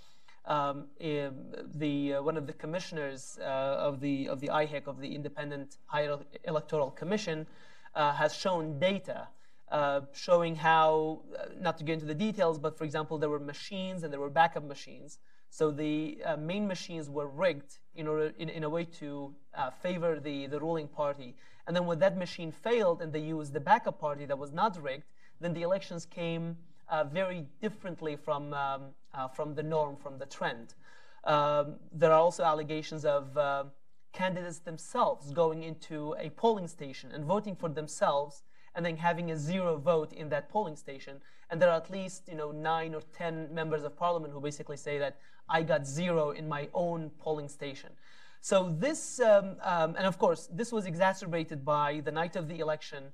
um, the uh, one of the commissioners uh, of the of the IHEC of the Independent Higher Electoral Commission uh, has shown data uh, showing how, uh, not to get into the details, but for example, there were machines and there were backup machines. So the uh, main machines were rigged in order in, in a way to uh, favor the the ruling party. And then when that machine failed and they used the backup party that was not rigged, then the elections came uh, very differently from, um, from the norm, from the trend. Um, there are also allegations of candidates themselves going into a polling station and voting for themselves and then having a zero vote in that polling station. And there are at least you know, nine or 10 members of parliament who basically say that I got zero in my own polling station. So this, um, um, and of course, this was exacerbated by the night of the election,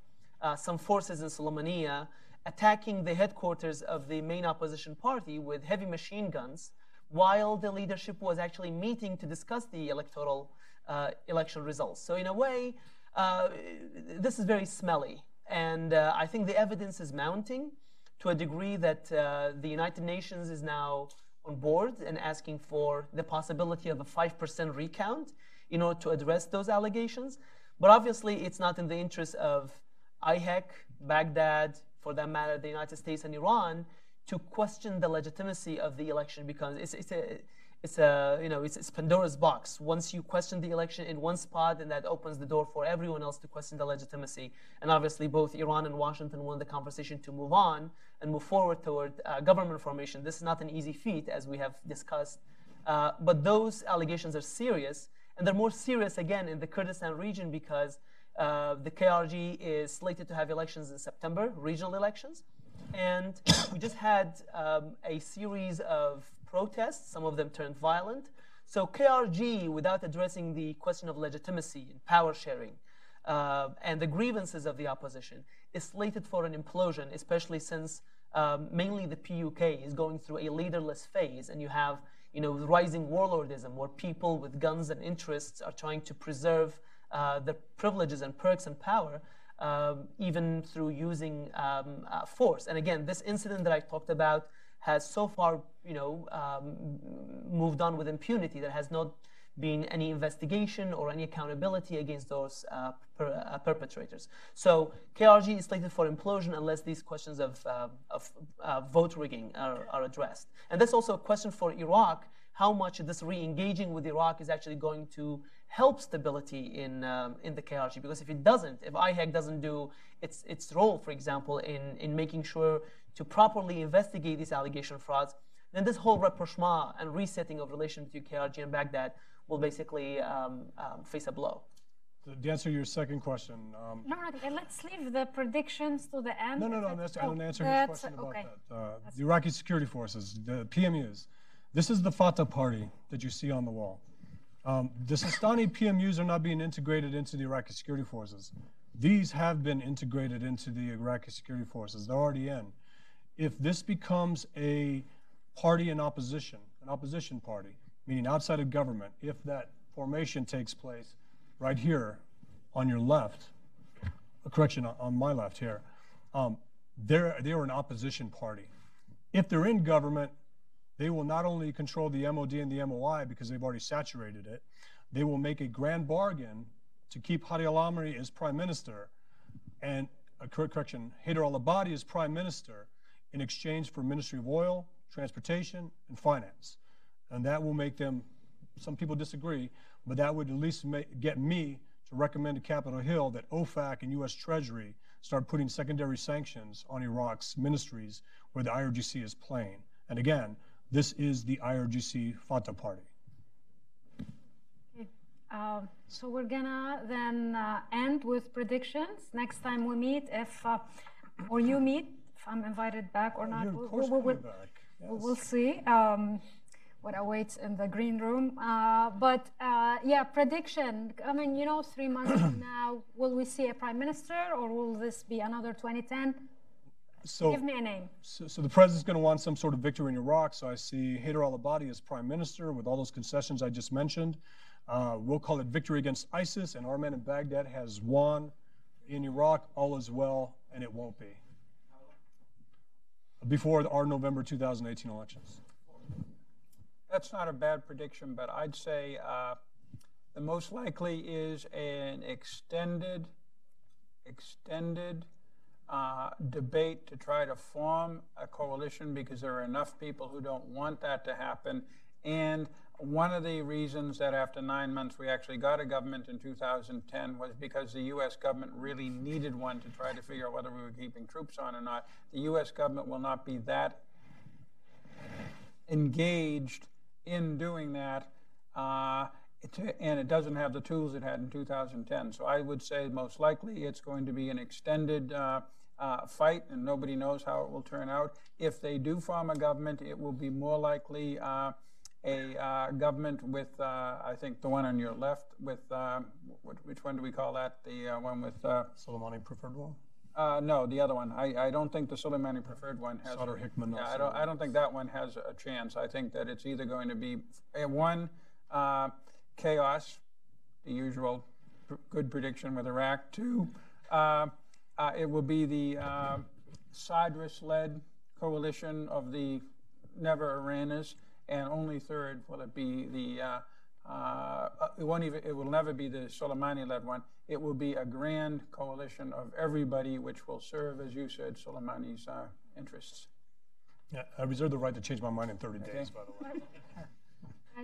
uh, some forces in Sulaymaniyah attacking the headquarters of the main opposition party with heavy machine guns, while the leadership was actually meeting to discuss the electoral uh, election results. So in a way, uh, this is very smelly, and uh, I think the evidence is mounting to a degree that uh, the United Nations is now on board and asking for the possibility of a 5% recount in order to address those allegations. But obviously, it's not in the interest of IHEC, Baghdad, for that matter, the United States and Iran, to question the legitimacy of the election because it's, it's a it's a you know it's, it's Pandora's box. Once you question the election in one spot, then that opens the door for everyone else to question the legitimacy. And obviously, both Iran and Washington want the conversation to move on and move forward toward uh, government formation. This is not an easy feat, as we have discussed. Uh, but those allegations are serious, And they're more serious again in the Kurdistan region because uh, the KRG is slated to have elections in September, regional elections. And we just had um, a series of protests, some of them turned violent. So KRG, without addressing the question of legitimacy and power sharing uh, and the grievances of the opposition, is slated for an implosion, especially since um, mainly the PUK is going through a leaderless phase, and you have you know rising warlordism, where people with guns and interests are trying to preserve uh, their privileges and perks and power, um, even through using um, uh, force. And again, this incident that I talked about has so far, you know, um, moved on with impunity. There has not been any investigation or any accountability against those uh, per, uh, perpetrators. So KRG is slated for implosion unless these questions of, uh, of uh, vote rigging are, are, addressed. And that's also a question for Iraq, how much this re-engaging with Iraq is actually going to help stability in, um, in the KRG. Because if it doesn't, if IHEC doesn't do its, its role, for example, in, in making sure to properly investigate these allegation frauds, then this whole rapprochement and resetting of relations between KRG and Baghdad will basically um, um, face a blow. To answer your second question. Um, no, no, let's leave the predictions to the end. No, no, no, that's, oh, I don't answer your question about okay. that. Uh, the Iraqi security forces, the PMUs. This is the Fatah party that you see on the wall. Um, the Sistani PMUs are not being integrated into the Iraqi security forces. These have been integrated into the Iraqi security forces. They're already in. If this becomes a party in opposition, an opposition party, meaning outside of government, if that formation takes place right here on your left, a correction on my left here, um, they're, they're an opposition party. If they're in government, they will not only control the MOD and the MOI because they've already saturated it, they will make a grand bargain to keep Hadi al-Amiri as prime minister and, uh, correction, Haider al-Abadi as prime minister in exchange for Ministry of Oil, Transportation, and Finance. And that will make them, some people disagree, but that would at least make, get me to recommend to Capitol Hill that OFAC and U.S. Treasury start putting secondary sanctions on Iraq's ministries where the IRGC is playing. And again, this is the IRGC Fatah party. Uh, so we're gonna then uh, end with predictions. Next time we meet, if uh, or you meet, if I'm invited back or not, we'll, we'll, we'll, back. Yes. we'll, see. Um, what awaits in the green room. Uh, but uh, yeah, prediction. I mean, you know, three months from now, will we see a prime minister or will this be another 2010? So, Give me a name. So, so the president's going to want some sort of victory in Iraq. So I see Haider al-Abadi as prime minister with all those concessions I just mentioned. Uh, we'll call it victory against ISIS, and our man in Baghdad has won in Iraq. All is well, and it won't be. Before our November 2018 elections. That's not a bad prediction, but I'd say uh, the most likely is an extended, extended uh, debate to try to form a coalition because there are enough people who don't want that to happen. And one of the reasons that after nine months we actually got a government in 2010 was because the U.S. government really needed one to try to figure out whether we were keeping troops on or not. The U.S. government will not be that engaged in doing that, uh, and it doesn't have the tools it had in 2010. So I would say most likely it's going to be an extended uh, uh, fight, and nobody knows how it will turn out. If they do form a government, it will be more likely uh, a uh, government with, uh, I think, the one on your left, with which one do we call that? The one with Soleimani preferred one. Uh, no, the other one. I, I don't think the Soleimani preferred one has. Sadr Hickman. Yeah, I don't. I don't think that one has a chance. I think that it's either going to be one uh, chaos, the usual pr- good prediction with Iraq. Two, uh, uh it will be the uh, Sadrist-led coalition of the never Iranis, and only third will it be the. Uh, it won't even. It will never be the Soleimani-led one it will be a grand coalition of everybody, which will serve, as you said, Soleimani's uh, interests. Yeah, I reserve the right to change my mind in 30 okay. days, by the way.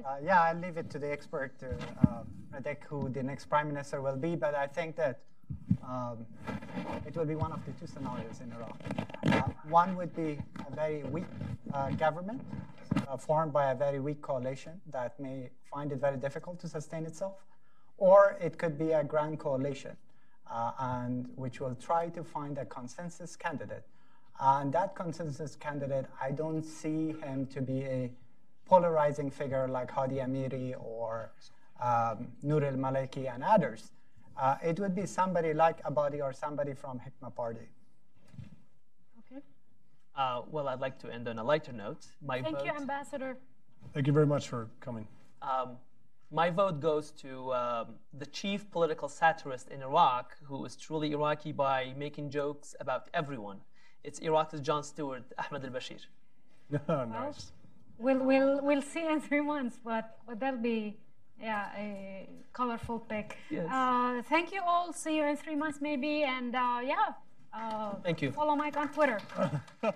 Uh, yeah, I'll leave it to the expert to uh, predict who the next prime minister will be, but I think that um, it will be one of the two scenarios in Iraq. Uh, one would be a very weak uh, government, uh, formed by a very weak coalition that may find it very difficult to sustain itself, or it could be a grand coalition, uh, and which will try to find a consensus candidate. And that consensus candidate, I don't see him to be a polarizing figure like Hadi Amiri or um, Nouri al-Maliki and others. Uh, it would be somebody like Abadi or somebody from Hikma Party. Okay. Uh, well, I'd like to end on a lighter note. My Thank vote, you, Ambassador. Thank you very much for coming. um, my vote goes to um, the chief political satirist in Iraq, who is truly Iraqi by making jokes about everyone. It's Iraq's Jon Stewart, Ahmed al-Bashir. nice. We'll, we'll, we'll see in three months, but, but that'll be, yeah, a colorful pick. Yes. Uh, thank you all. See you in three months, maybe. And uh, yeah, uh, Thank you. follow Mike on Twitter.